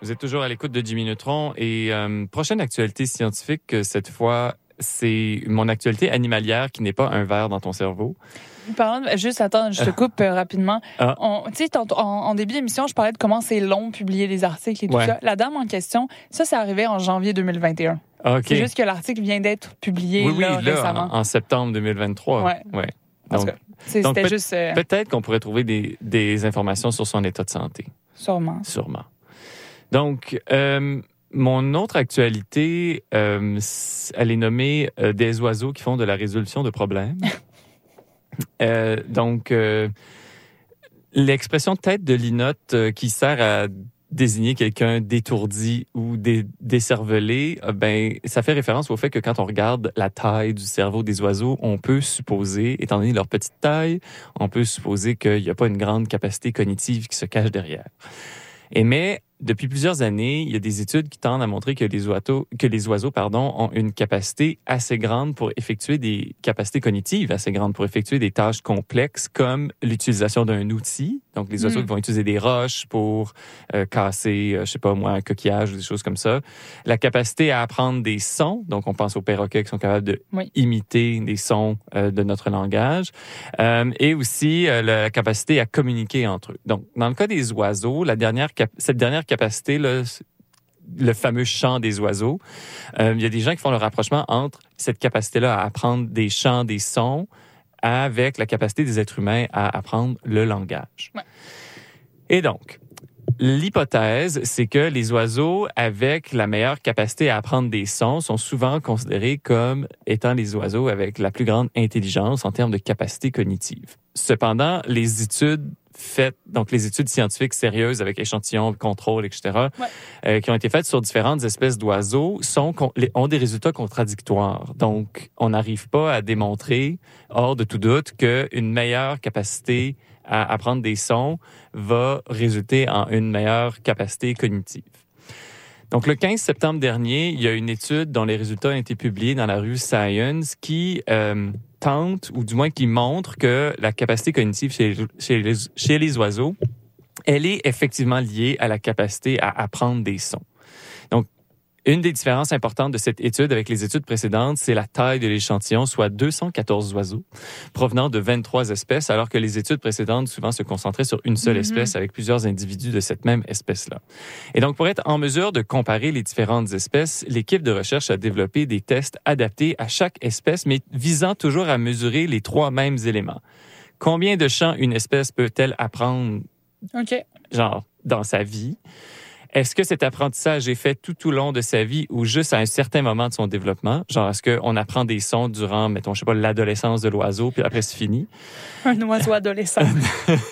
Vous êtes toujours à l'écoute de Jimmy Neutron et euh, prochaine actualité scientifique, euh, cette fois, c'est mon actualité animalière qui n'est pas un verre dans ton cerveau. De- juste, attends, je te (laughs) coupe euh, rapidement. Ah. Tu sais, en, en début d'émission, je parlais de comment c'est long de publier les articles et tout Ouais. ça. La dame en question, ça, c'est arrivé en janvier 2021. OK. C'est juste que l'article vient d'être publié oui, oui, là, récemment. en, en septembre 2023. Ouais. ouais. Donc, donc C'était peut- juste euh, peut-être qu'on pourrait trouver des, des informations sur son état de santé. sûrement. Sûrement. Donc, euh, mon autre actualité, euh, elle est nommée euh, des oiseaux qui font de la résolution de problèmes. (laughs) Euh, donc, euh, l'expression tête de linotte qui sert à désigner quelqu'un d'étourdi ou dé- décervelé, ben, ça fait référence au fait que quand on regarde la taille du cerveau des oiseaux, on peut supposer, étant donné leur petite taille, on peut supposer qu'il n'y a pas une grande capacité cognitive qui se cache derrière. Et mais depuis plusieurs années, il y a des études qui tendent à montrer que les oiseaux, que les oiseaux pardon, ont une capacité assez grande pour effectuer des capacités cognitives assez grandes pour effectuer des tâches complexes comme l'utilisation d'un outil. Donc les oiseaux Mm. qui vont utiliser des roches pour euh, casser, euh, je sais pas moi, un coquillage ou des choses comme ça. La capacité à apprendre des sons. Donc on pense aux perroquets qui sont capables de Oui. imiter des sons euh, de notre langage. Euh, et aussi euh, la capacité à communiquer entre eux. Donc, dans le cas des oiseaux, la dernière cap- cette dernière capacité, là, le fameux chant des oiseaux, euh, il y a des gens qui font le rapprochement entre cette capacité-là à apprendre des chants, des sons, avec la capacité des êtres humains à apprendre le langage. Ouais. Et donc, L'hypothèse, c'est que les oiseaux avec la meilleure capacité à apprendre des sons sont souvent considérés comme étant les oiseaux avec la plus grande intelligence en termes de capacité cognitive. Cependant, les études faites, donc les études scientifiques sérieuses avec échantillons, contrôle, etc., Ouais. euh, qui ont été faites sur différentes espèces d'oiseaux, sont ont des résultats contradictoires. Donc, on n'arrive pas à démontrer, hors de tout doute, qu'une meilleure capacité à apprendre des sons va résulter en une meilleure capacité cognitive. Donc, le 15 septembre dernier, il y a une étude dont les résultats ont été publiés dans la revue Science qui euh, ou du moins qui montre que la capacité cognitive chez, chez, les, chez les oiseaux, elle est effectivement liée à la capacité à apprendre des sons. Une des différences importantes de cette étude avec les études précédentes, c'est la taille de l'échantillon, soit 214 oiseaux provenant de 23 espèces, alors que les études précédentes souvent se concentraient sur une seule Mhm. espèce avec plusieurs individus de cette même espèce-là. Et donc, pour être en mesure de comparer les différentes espèces, l'équipe de recherche a développé des tests adaptés à chaque espèce, mais visant toujours à mesurer les trois mêmes éléments. Combien de chants une espèce peut-elle apprendre OK. genre dans sa vie? Est-ce que cet apprentissage est fait tout au long de sa vie ou juste à un certain moment de son développement? Genre, est-ce qu'on apprend des sons durant, mettons, je sais pas, l'adolescence de l'oiseau, puis après c'est fini? (laughs) Un oiseau adolescent.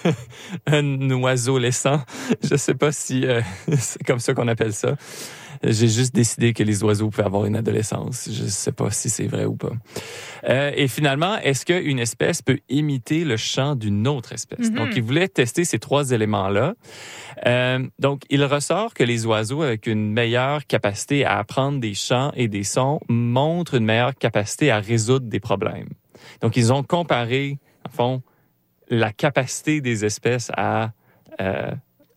(laughs) Un oiseau laissant. Je sais pas si euh, (laughs) c'est comme ça qu'on appelle ça. J'ai juste décidé que les oiseaux pouvaient avoir une adolescence. Je sais pas si c'est vrai ou pas. Euh, et finalement, est-ce qu'une espèce peut imiter le chant d'une autre espèce? Mhm. Donc, ils voulaient tester ces trois éléments-là. Euh, donc, il ressort que les oiseaux avec une meilleure capacité à apprendre des chants et des sons montrent une meilleure capacité à résoudre des problèmes. Donc, ils ont comparé, en fond, la capacité des espèces à euh,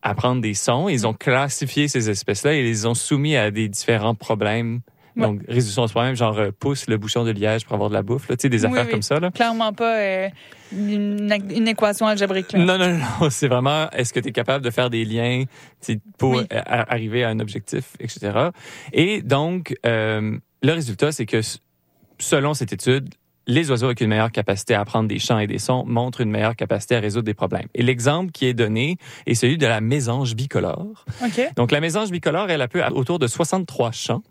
apprendre des sons. Ils ont classifié ces espèces-là et les ont soumis à des différents problèmes. Ouais. Donc, résolution de ce problème, genre euh, pousse le bouchon de liège pour avoir de la bouffe, là, tu sais, des Oui, affaires oui. comme ça. Là. Clairement pas euh, une, une équation algébrique. là. Non, non, non, c'est vraiment, est-ce que tu es capable de faire des liens pour Oui. euh, arriver à un objectif, etc. Et donc, euh, le résultat, c'est que selon cette étude, les oiseaux avec une meilleure capacité à apprendre des chants et des sons montrent une meilleure capacité à résoudre des problèmes. Et l'exemple qui est donné est celui de la mésange bicolore. OK. Donc, la mésange bicolore, elle a peu autour de 63 chants.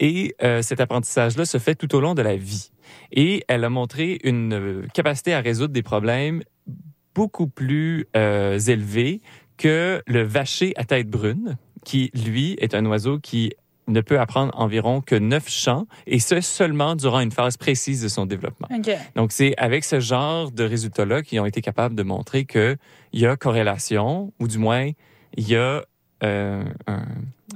Et euh, cet apprentissage-là se fait tout au long de la vie. Et elle a montré une euh, capacité à résoudre des problèmes beaucoup plus euh, élevée que le vacher à tête brune, qui, lui, est un oiseau qui ne peut apprendre environ que neuf chants, et ce seulement durant une phase précise de son développement. OK. Donc, c'est avec ce genre de résultats-là qu'ils ont été capables de montrer qu'il y a corrélation, ou du moins, il y a euh, un...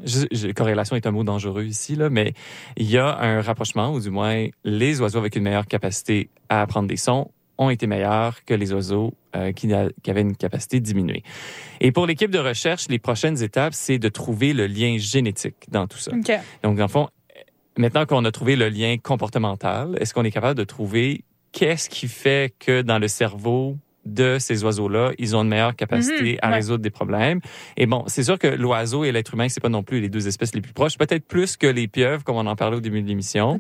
je- je- corrélation est un mot dangereux ici, là, mais il y a un rapprochement, ou du moins, les oiseaux avec une meilleure capacité à apprendre des sons ont été meilleurs que les oiseaux euh, qui, a- qui avaient une capacité diminuée. Et pour l'équipe de recherche, les prochaines étapes, c'est de trouver le lien génétique dans tout ça. Donc, dans le fond, maintenant qu'on a trouvé le lien comportemental, est-ce qu'on est capable de trouver qu'est-ce qui fait que dans le cerveau de ces oiseaux-là, ils ont une meilleure capacité Mhm, à ouais. résoudre des problèmes. Et bon, c'est sûr que l'oiseau et l'être humain, c'est pas non plus les deux espèces les plus proches, peut-être plus que les pieuvres, comme on en parlait au début de l'émission.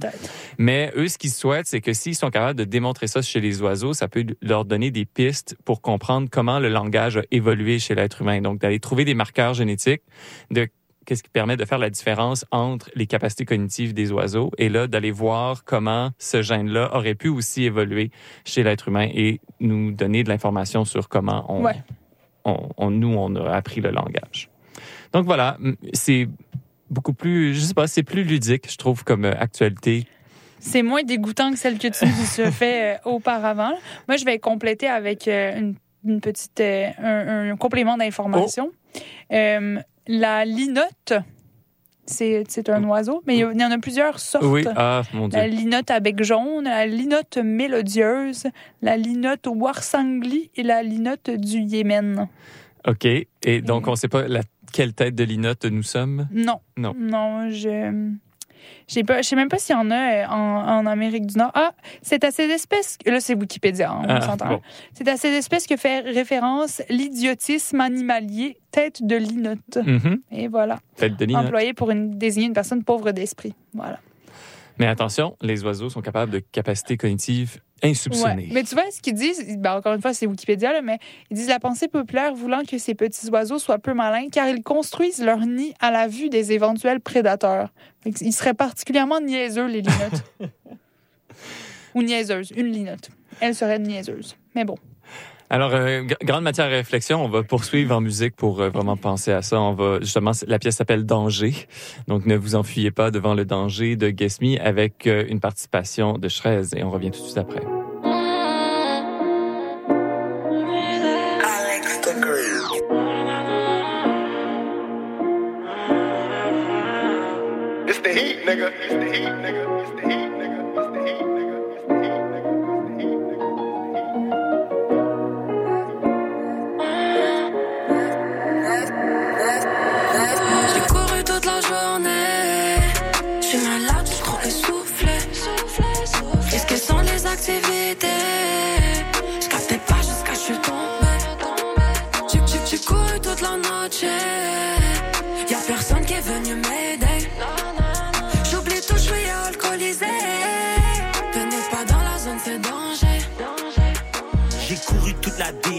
Mais eux, ce qu'ils souhaitent, c'est que s'ils sont capables de démontrer ça chez les oiseaux, ça peut leur donner des pistes pour comprendre comment le langage a évolué chez l'être humain. Donc, d'aller trouver des marqueurs génétiques de qu'est-ce qui permet de faire la différence entre les capacités cognitives des oiseaux et là, d'aller voir comment ce gène-là aurait pu aussi évoluer chez l'être humain et nous donner de l'information sur comment on, Ouais. on- on- nous, on a appris le langage. Donc voilà, c'est beaucoup plus, je sais pas, c'est plus ludique, je trouve, comme euh, actualité. C'est moins dégoûtant que celle que tu nous as fait euh, (laughs) auparavant. Moi, je vais compléter avec euh, une, une petite, euh, un, un complément d'information. Euh, la linotte, c'est un oiseau, mais il y a- il y en a plusieurs sortes. Oui, ah, mon Dieu. La linotte à bec jaune, la linotte mélodieuse, la linotte warsangli et la linotte du Yémen. OK. Et donc, on ne sait pas la, quelle tête de linotte nous sommes? Non. Non. Non, je. Je je sais même pas s'il y en a euh, en, en Amérique du Nord. Ah, c'est à ces espèces. Là, c'est Wikipédia, hein, on Ah, s'entend. bon. C'est à ces espèces que fait référence l'idiotisme animalier, tête de linotte. Mhm. Et voilà. Tête de linotte. Employé pour une, désigner une personne pauvre d'esprit. Voilà. Mais attention, les oiseaux sont capables de capacités cognitives insoupçonnées. Ouais. Mais tu vois, ce qu'ils disent, ben, encore une fois, c'est Wikipédia, là, mais ils disent la pensée populaire voulant que ces petits oiseaux soient peu malins car ils construisent leur nid à la vue des éventuels prédateurs. Ils seraient particulièrement niaiseux, les linottes. (laughs) Ou niaiseuses. Une linotte. Elle serait niaiseuse. Mais bon. Alors, euh, grande matière à réflexion. On va poursuivre en musique pour euh, vraiment penser à ça. On va justement, la pièce s'appelle Danger. Donc, ne vous enfuyez pas devant le danger de Guess Me avec euh, une participation de Shrez. Et on revient tout de suite après.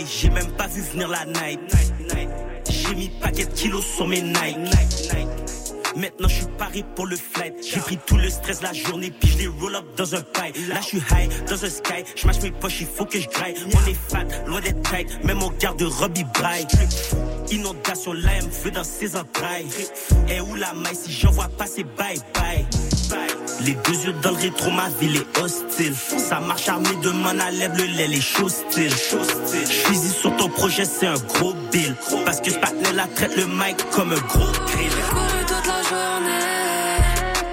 J'ai même pas vu venir la night. J'ai mis paquet de kilos sur mes Nike. Maintenant je suis paré pour le flight. J'ai pris tout le stress la journée, puis je les roll up dans un paille. Là je suis high dans un sky, je mâche mes poches, il faut que je graille. On est fat, loin d'être tight, même au garde Robbie braille. Inondation, l'AM veut dans ses entrailles. Et où la maille si j'en vois passer bye bye. bye. Les deux yeux dans le rétro, ma ville est hostile. Ça marche armé de mon à lèvres, le lait, les choses style. Je sur ton projet, c'est un gros bill. Parce que ce la traite le mic comme un gros grill. Journée.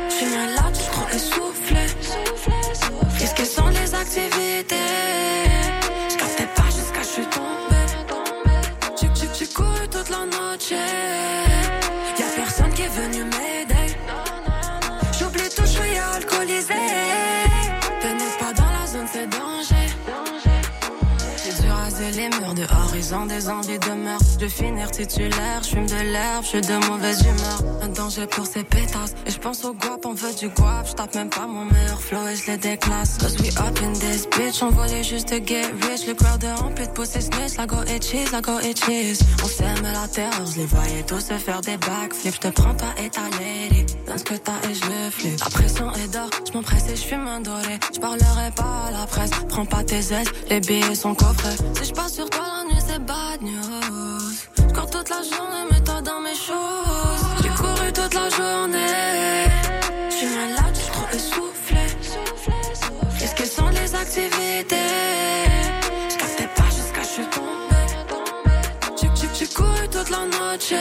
Je suis je suis trop essoufflé. Qu'est-ce que sont les activités? Je pas jusqu'à je suis tombée. J'ai couru toute la noche. Ont des envies de meurtre. De finir titulaire, je fume de l'herbe, je suis de mauvaise humeur. Un danger pour ces pétasses. Et je pense au guap, on veut du guap. Je tape même pas mon meilleur flow et je les déclasse. Cause we up in this bitch, on voulait juste get rich. Le crowd est rempli de snitch, la go et cheese, la go et cheese. On s'aime la terreur, je les voyais tous se faire des backflips. Je te prends toi et ta lady, dans ce que t'as et je le flippe. La pression est d'or, je m'empresse et je fume un doré. Je parlerai pas à la presse, prends pas tes ailes, les billets sont coffrés. Si je passe sur toi la nuit, bad news. Toute la journée, mets-toi dans mes choses. J'ai couru toute la journée. Je suis malade, je suis trop essoufflé. Qu'est-ce que sont les activités? Je captais pas jusqu'à je suis tombée. J'ai- j'ai- J'ai couru toute la noche.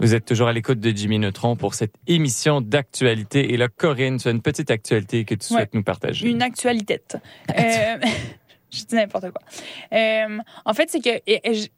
Vous êtes toujours à l'écoute de Jimmy Neutron pour cette émission d'actualité. Et là, Corinne, tu as une petite actualité que tu souhaites nous partager. Une (laughs) actualité. Euh, (laughs) je dis n'importe quoi. Euh, en fait, c'est que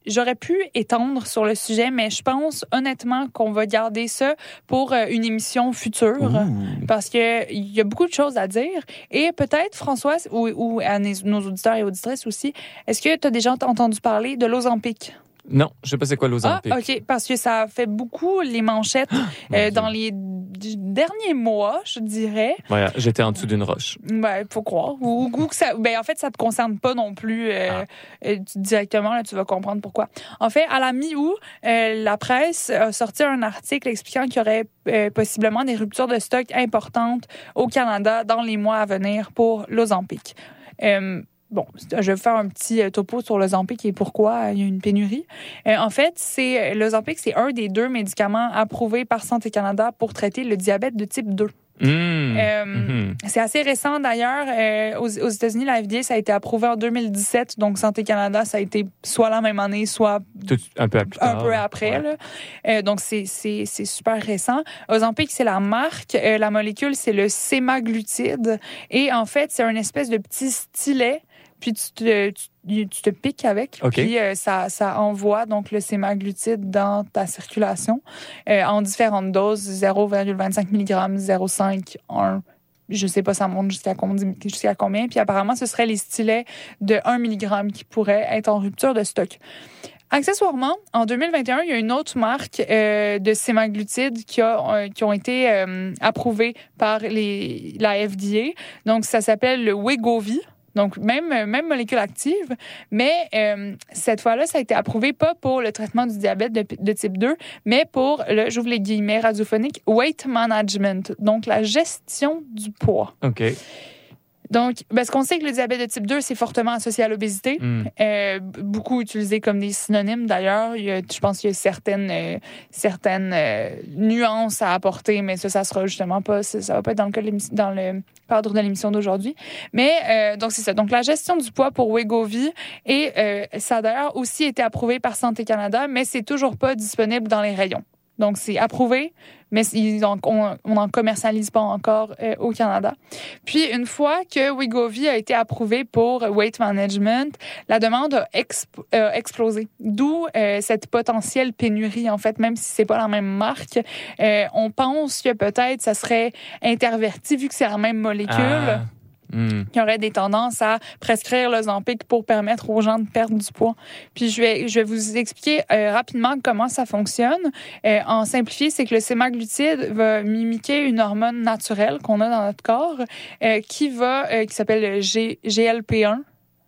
j'aurais pu étendre sur le sujet, mais je pense honnêtement qu'on va garder ça pour euh, une émission future. Ouh. Parce que il y a beaucoup de choses à dire. Et peut-être, Françoise, ou, ou à nos auditeurs et auditrices aussi, est-ce que tu as déjà entendu parler de l'Ozempic? Non, je sais pas c'est quoi l'Ozempic. Ah, OK. Parce que ça fait beaucoup les manchettes (gasps) euh, dans les derniers mois, je dirais. Voilà, j'étais en dessous d'une roche. Ben, faut croire. Ou, ou que ça, ben, en fait, ça te concerne pas non plus euh, Ah. euh, directement. Là, tu vas comprendre pourquoi. En fait, à la mi-août, euh, la presse a sorti un article expliquant qu'il y aurait possiblement des ruptures de stock importantes au Canada dans les mois à venir pour. Euh, Bon, je vais faire un petit euh, topo sur l'Ozempic et pourquoi il y a une pénurie. Euh, en fait, c'est l'Ozempic, c'est un des deux médicaments approuvés par Santé Canada pour traiter le diabète de type 2. Mmh. Euh, Mhm. c'est assez récent d'ailleurs. Euh, aux, aux États-Unis, la FDA, ça a été approuvé en 2017. Donc, Santé Canada, ça a été soit la même année, soit Tout- un peu plus un tard. peu après. Ouais. là. Euh, donc, c'est super récent. Ozempic, c'est la marque. Euh, la molécule, c'est le sémaglutide. Et en fait, c'est un espèce de petit stylet. Puis tu te, tu, tu te piques avec. OK. Puis euh, ça, ça envoie donc le sémaglutide dans ta circulation euh, en différentes doses 0,25 mg, 0,5, 1. Je sais pas, ça monte jusqu'à combien, jusqu'à combien. Puis apparemment, ce seraient les stylets de 1 mg qui pourraient être en rupture de stock. Accessoirement, en 2021, il y a une autre marque euh, de sémaglutide qui, a, euh, qui ont été euh, approuvées par les, la FDA. Donc, ça s'appelle le Wegovy. Donc, même, même molécule active. Mais euh, cette fois-là, ça a été approuvé pas pour le traitement du diabète de, de type 2, mais pour le, j'ouvre les guillemets radiophoniques, weight management. Donc, la gestion du poids. OK. Donc, parce qu'on sait que le diabète de type 2, c'est fortement associé à l'obésité. Hmm. Euh, beaucoup utilisé comme des synonymes d'ailleurs. Je pense qu'il y a certaines, euh, certaines euh, nuances à apporter, mais ça, ça sera justement pas, ça, ça va pas être dans le, dans cadre de l'émission d'aujourd'hui. Mais donc c'est ça. Donc la gestion du poids pour Wegovy et ça a d'ailleurs aussi été approuvé par Santé Canada, mais c'est toujours pas disponible dans les rayons. Donc c'est approuvé, mais on n'en commercialise pas encore euh, au Canada. Puis, une fois que Wegovy a été approuvé pour weight management, la demande a euh, explosé. D'où euh, cette potentielle pénurie, en fait, même si c'est pas la même marque. On pense que peut-être ça serait interverti, vu que c'est la même molécule. Ah. Qu'il y aurait des tendances à prescrire le Zampic pour permettre aux gens de perdre du poids. Puis je vais, je vais vous expliquer euh, rapidement comment ça fonctionne. Euh, en simplifié, c'est que le sémaglutide va mimiquer une hormone naturelle qu'on a dans notre corps euh, qui va, qui s'appelle le G- GLP-1,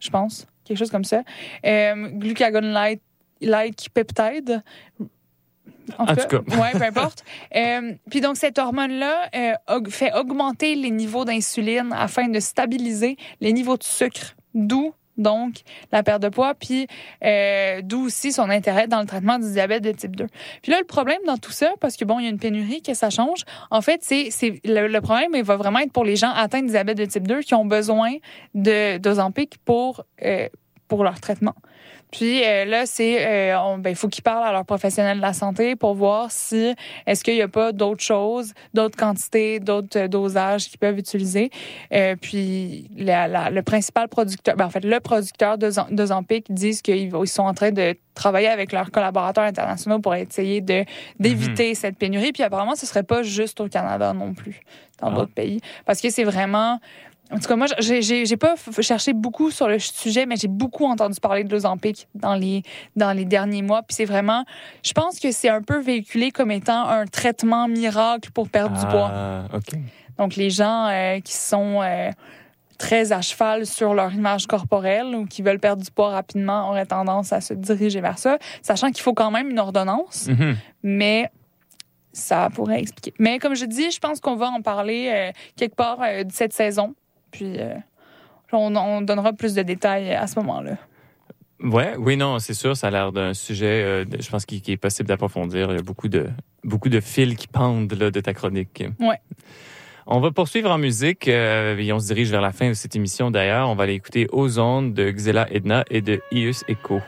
je pense, quelque chose comme ça. Glucagon-like like peptide. En, En tout cas. ouais, peu importe. (laughs) Euh, puis donc cette hormone-là euh, fait augmenter les niveaux d'insuline afin de stabiliser les niveaux de sucre, d'où donc la perte de poids, puis euh, d'où aussi son intérêt dans le traitement du diabète de type 2. Puis là, le problème dans tout ça, parce que bon, il y a une pénurie, que ça change, en fait, c'est c'est le, le problème, il va vraiment être pour les gens atteints de diabète de type 2 qui ont besoin de pour pour leur traitement. Puis euh, là, c'est euh, ben, il faut qu'ils parlent à leurs professionnels de la santé pour voir si est-ce qu'il n'y a pas d'autres choses, d'autres quantités, d'autres euh, dosages qu'ils peuvent utiliser. Euh, puis la- la- le principal producteur, ben, en fait le producteur de, de Zampic disent qu'ils sont en train de travailler avec leurs collaborateurs internationaux pour essayer de d'éviter cette pénurie. Puis apparemment, ce serait pas juste au Canada non plus, dans Ah. d'autres pays, parce que c'est vraiment en tout cas, moi, j'ai- pas cherché beaucoup sur le sujet, mais j'ai beaucoup entendu parler de l'Ozempic dans les, dans les derniers mois. Puis c'est vraiment, je pense que c'est un peu véhiculé comme étant un traitement miracle pour perdre du poids. Ah, OK. Donc les gens euh, qui sont euh, très à cheval sur leur image corporelle ou qui veulent perdre du poids rapidement auraient tendance à se diriger vers ça, sachant qu'il faut quand même une ordonnance Mhm. mais ça pourrait expliquer. Mais comme je dis, je pense qu'on va en parler euh, quelque part de cette saison. Puis euh, on, on donnera plus de détails à ce moment-là. Ouais, oui, non, c'est sûr, ça a l'air d'un sujet, euh, je pense, qui, qui est possible d'approfondir. Il y a beaucoup de, beaucoup de fils qui pendent là, de ta chronique. Ouais. On va poursuivre en musique euh, et on se dirige vers la fin de cette émission d'ailleurs. On va aller écouter Ozone de Xela Edna et de Ius Echo.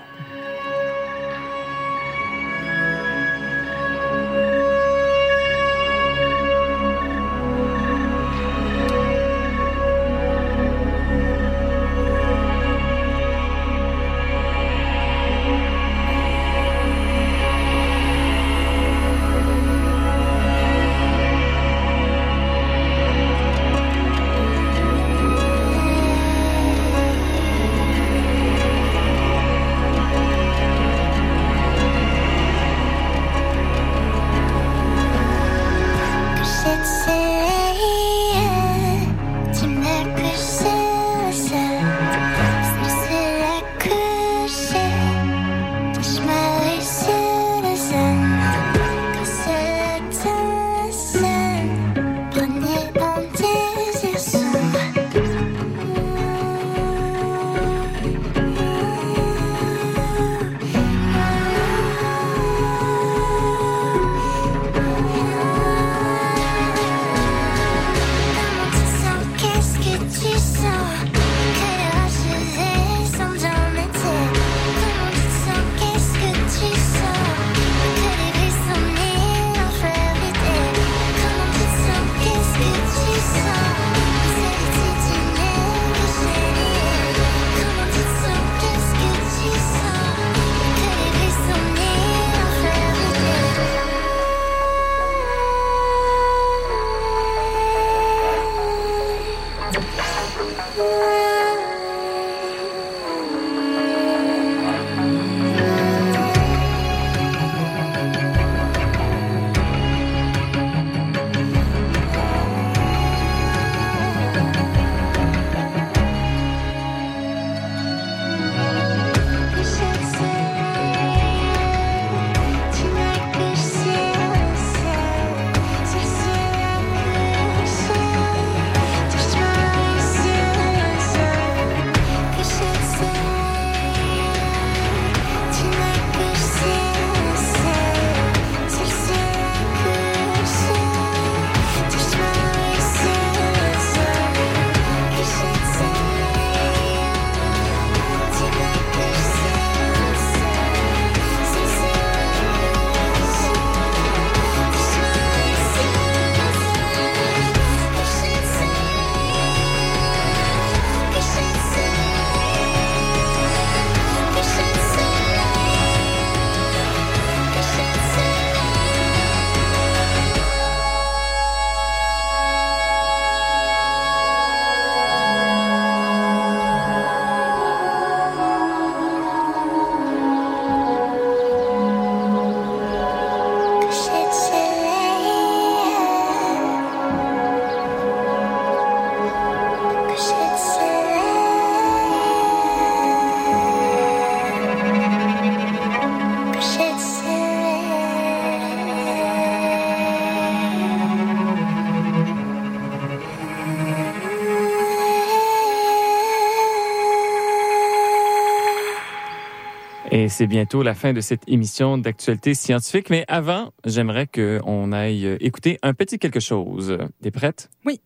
C'est bientôt la fin de cette émission d'actualité scientifique. Mais avant, j'aimerais qu'on aille écouter un petit quelque chose. T'es prête? Oui.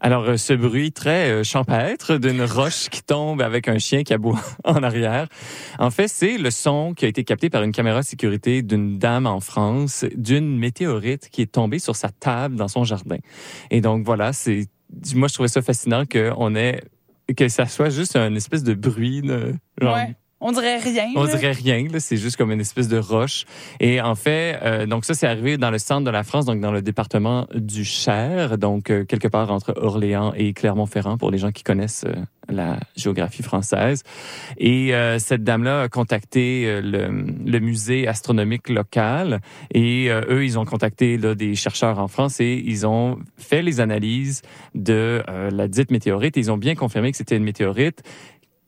Alors, euh, ce bruit très euh, champêtre d'une roche qui tombe avec un chien qui aboie (laughs) en arrière, en fait, c'est le son qui a été capté par une caméra sécurité d'une dame en France d'une météorite qui est tombée sur sa table dans son jardin. Et donc, voilà, c'est moi, je trouvais ça fascinant qu'on ait que ça soit juste un espèce de bruit, de, genre, Ouais. On dirait rien. on là. dirait rien, là, c'est juste comme une espèce de roche. Et en fait, euh, donc ça, c'est arrivé dans le centre de la France, donc dans le département du Cher, donc euh, quelque part entre Orléans et Clermont-Ferrand, pour les gens qui connaissent euh, la géographie française. Et euh, cette dame-là a contacté euh, le, le musée astronomique local, et euh, eux, ils ont contacté là, des chercheurs en France et ils ont fait les analyses de euh, la dite météorite. Et ils ont bien confirmé que c'était une météorite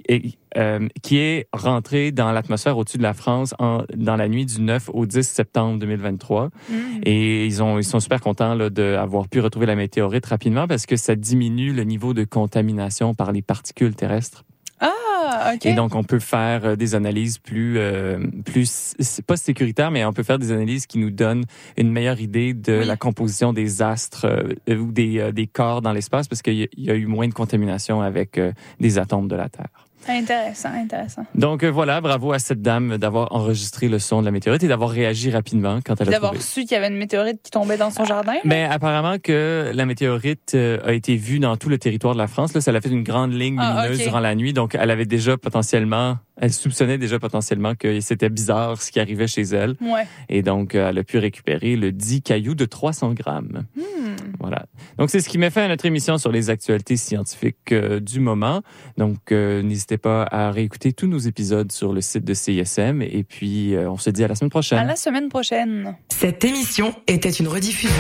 et, euh, qui est rentré dans l'atmosphère au-dessus de la France en, dans la nuit du 9 au 10 septembre 2023. Mm. Et ils, ont, ils sont super contents d'avoir pu retrouver la météorite rapidement parce que ça diminue le niveau de contamination par les particules terrestres. Ah, OK. Et donc, on peut faire euh, des analyses plus, euh, plus, pas sécuritaires, mais on peut faire des analyses qui nous donnent une meilleure idée de Oui. la composition des astres euh, ou des, euh, des corps dans l'espace parce qu'il y, a- il y a eu moins de contamination avec des atomes de la Terre. Intéressant, intéressant. Donc euh, voilà, bravo à cette dame d'avoir enregistré le son de la météorite et d'avoir réagi rapidement quand elle a D'avoir su qu'il y avait une météorite qui tombait dans son jardin. Mais apparemment que la météorite euh, a été vue dans tout le territoire de la France. Là, ça l'a fait une grande ligne Ah, lumineuse durant la nuit. Donc, elle avait déjà potentiellement, elle soupçonnait déjà potentiellement que c'était bizarre ce qui arrivait chez elle. Ouais. Et donc, euh, elle a pu récupérer le 10 caillou de 300 grammes. Hmm. Voilà. Donc, c'est ce qui met fin à notre émission sur les actualités scientifiques du moment. Donc, euh, n'hésitez pas à réécouter tous nos épisodes sur le site de CISM. Et puis, euh, on se dit à la semaine prochaine. À la semaine prochaine. Cette émission était une rediffusion.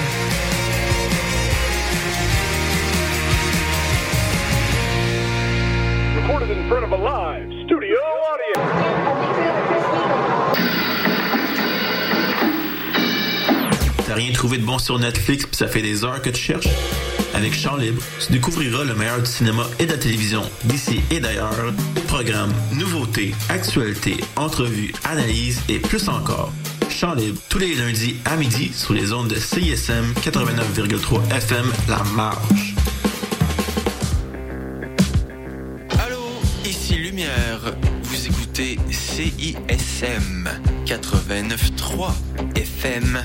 T'as rien trouvé de bon sur Netflix ça fait des heures que tu cherches? Avec Chant Libre, tu découvriras le meilleur du cinéma et de la télévision d'ici et d'ailleurs. Programmes, nouveautés, actualités, entrevues, analyses et plus encore. Chant Libre, tous les lundis à midi sur les ondes de CISM 89,3 FM La Marge. Allô, ici Lumière. Vous écoutez CISM 89.3 FM.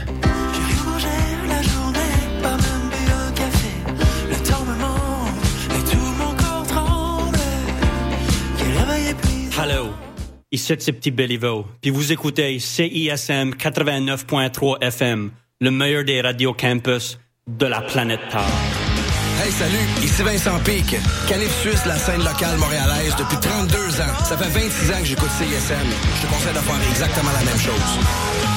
Hello, ici c'est Petit Béliveau, puis vous écoutez CISM 89.3 FM, le meilleur des radios campus de la planète Terre. Hey, salut, ici Vincent Pic. Canif Suisse, la scène locale montréalaise depuis 32 ans. Ça fait 26 ans que j'écoute CISM. Je te conseille de faire exactement la même chose.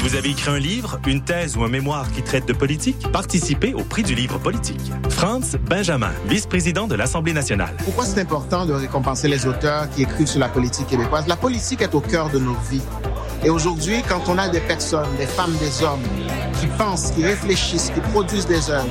Vous avez écrit un livre, une thèse ou un mémoire qui traite de politique? Participez au prix du livre politique. Franz Benjamin, vice-président de l'Assemblée nationale. Pourquoi c'est important de récompenser les auteurs qui écrivent sur la politique québécoise? La politique est au cœur de nos vies. Et aujourd'hui, quand on a des personnes, des femmes, des hommes, qui pensent, qui réfléchissent, qui produisent des œuvres,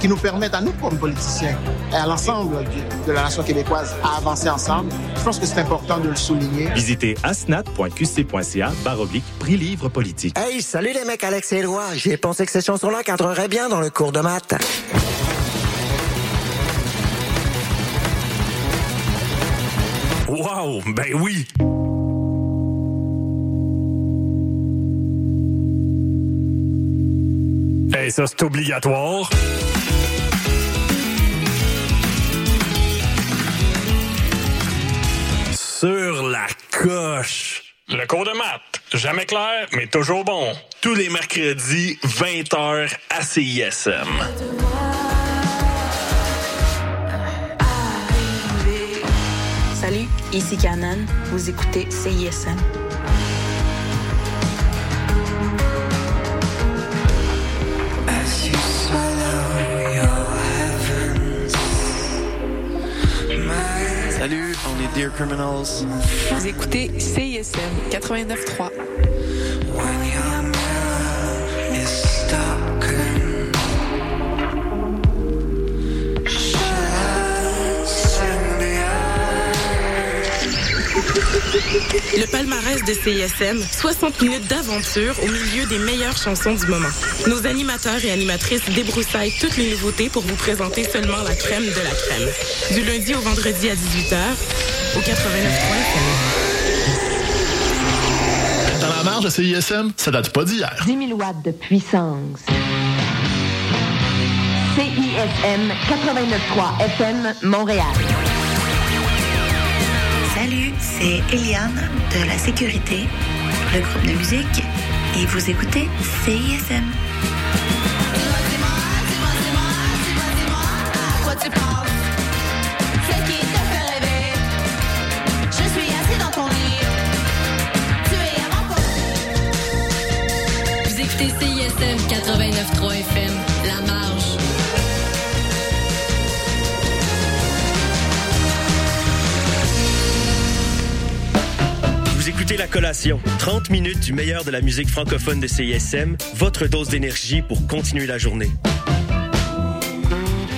qui nous permettent à nous, comme politiciens, et à l'ensemble de la nation québécoise, à avancer ensemble, je pense que c'est important de le souligner. Visitez asnat.qc.ca baroblique prix livre politique. Hey, salut les mecs, Alex et Éloi. J'ai pensé que ces chansons-là cadreraient bien dans le cours de maths. Wow, ben oui! Hey, ça c'est obligatoire. Sur la coche. Le cours de maths, jamais clair, mais toujours bon. Tous les mercredis, 20h à CISM. Salut, ici Canon. Vous écoutez CISM. Dear Criminals. Vous écoutez CISM 89.3. Le palmarès de CISM, 60 minutes d'aventure au milieu des meilleures chansons du moment. Nos animateurs et animatrices débroussaillent toutes les nouveautés pour vous présenter seulement la crème de la crème. Du lundi au vendredi à 18h, au 89.3 Dans la marge de CISM, ça date pas d'hier. 10 000 watts de puissance. CISM 89.3 FM Montréal. Salut, c'est Eliane de la Sécurité, le groupe de musique, et vous écoutez CISM. Écoutez CISM 89.3 FM, La Marge. Vous écoutez La Collation, 30 minutes du meilleur de la musique francophone de CISM, votre dose d'énergie pour continuer la journée.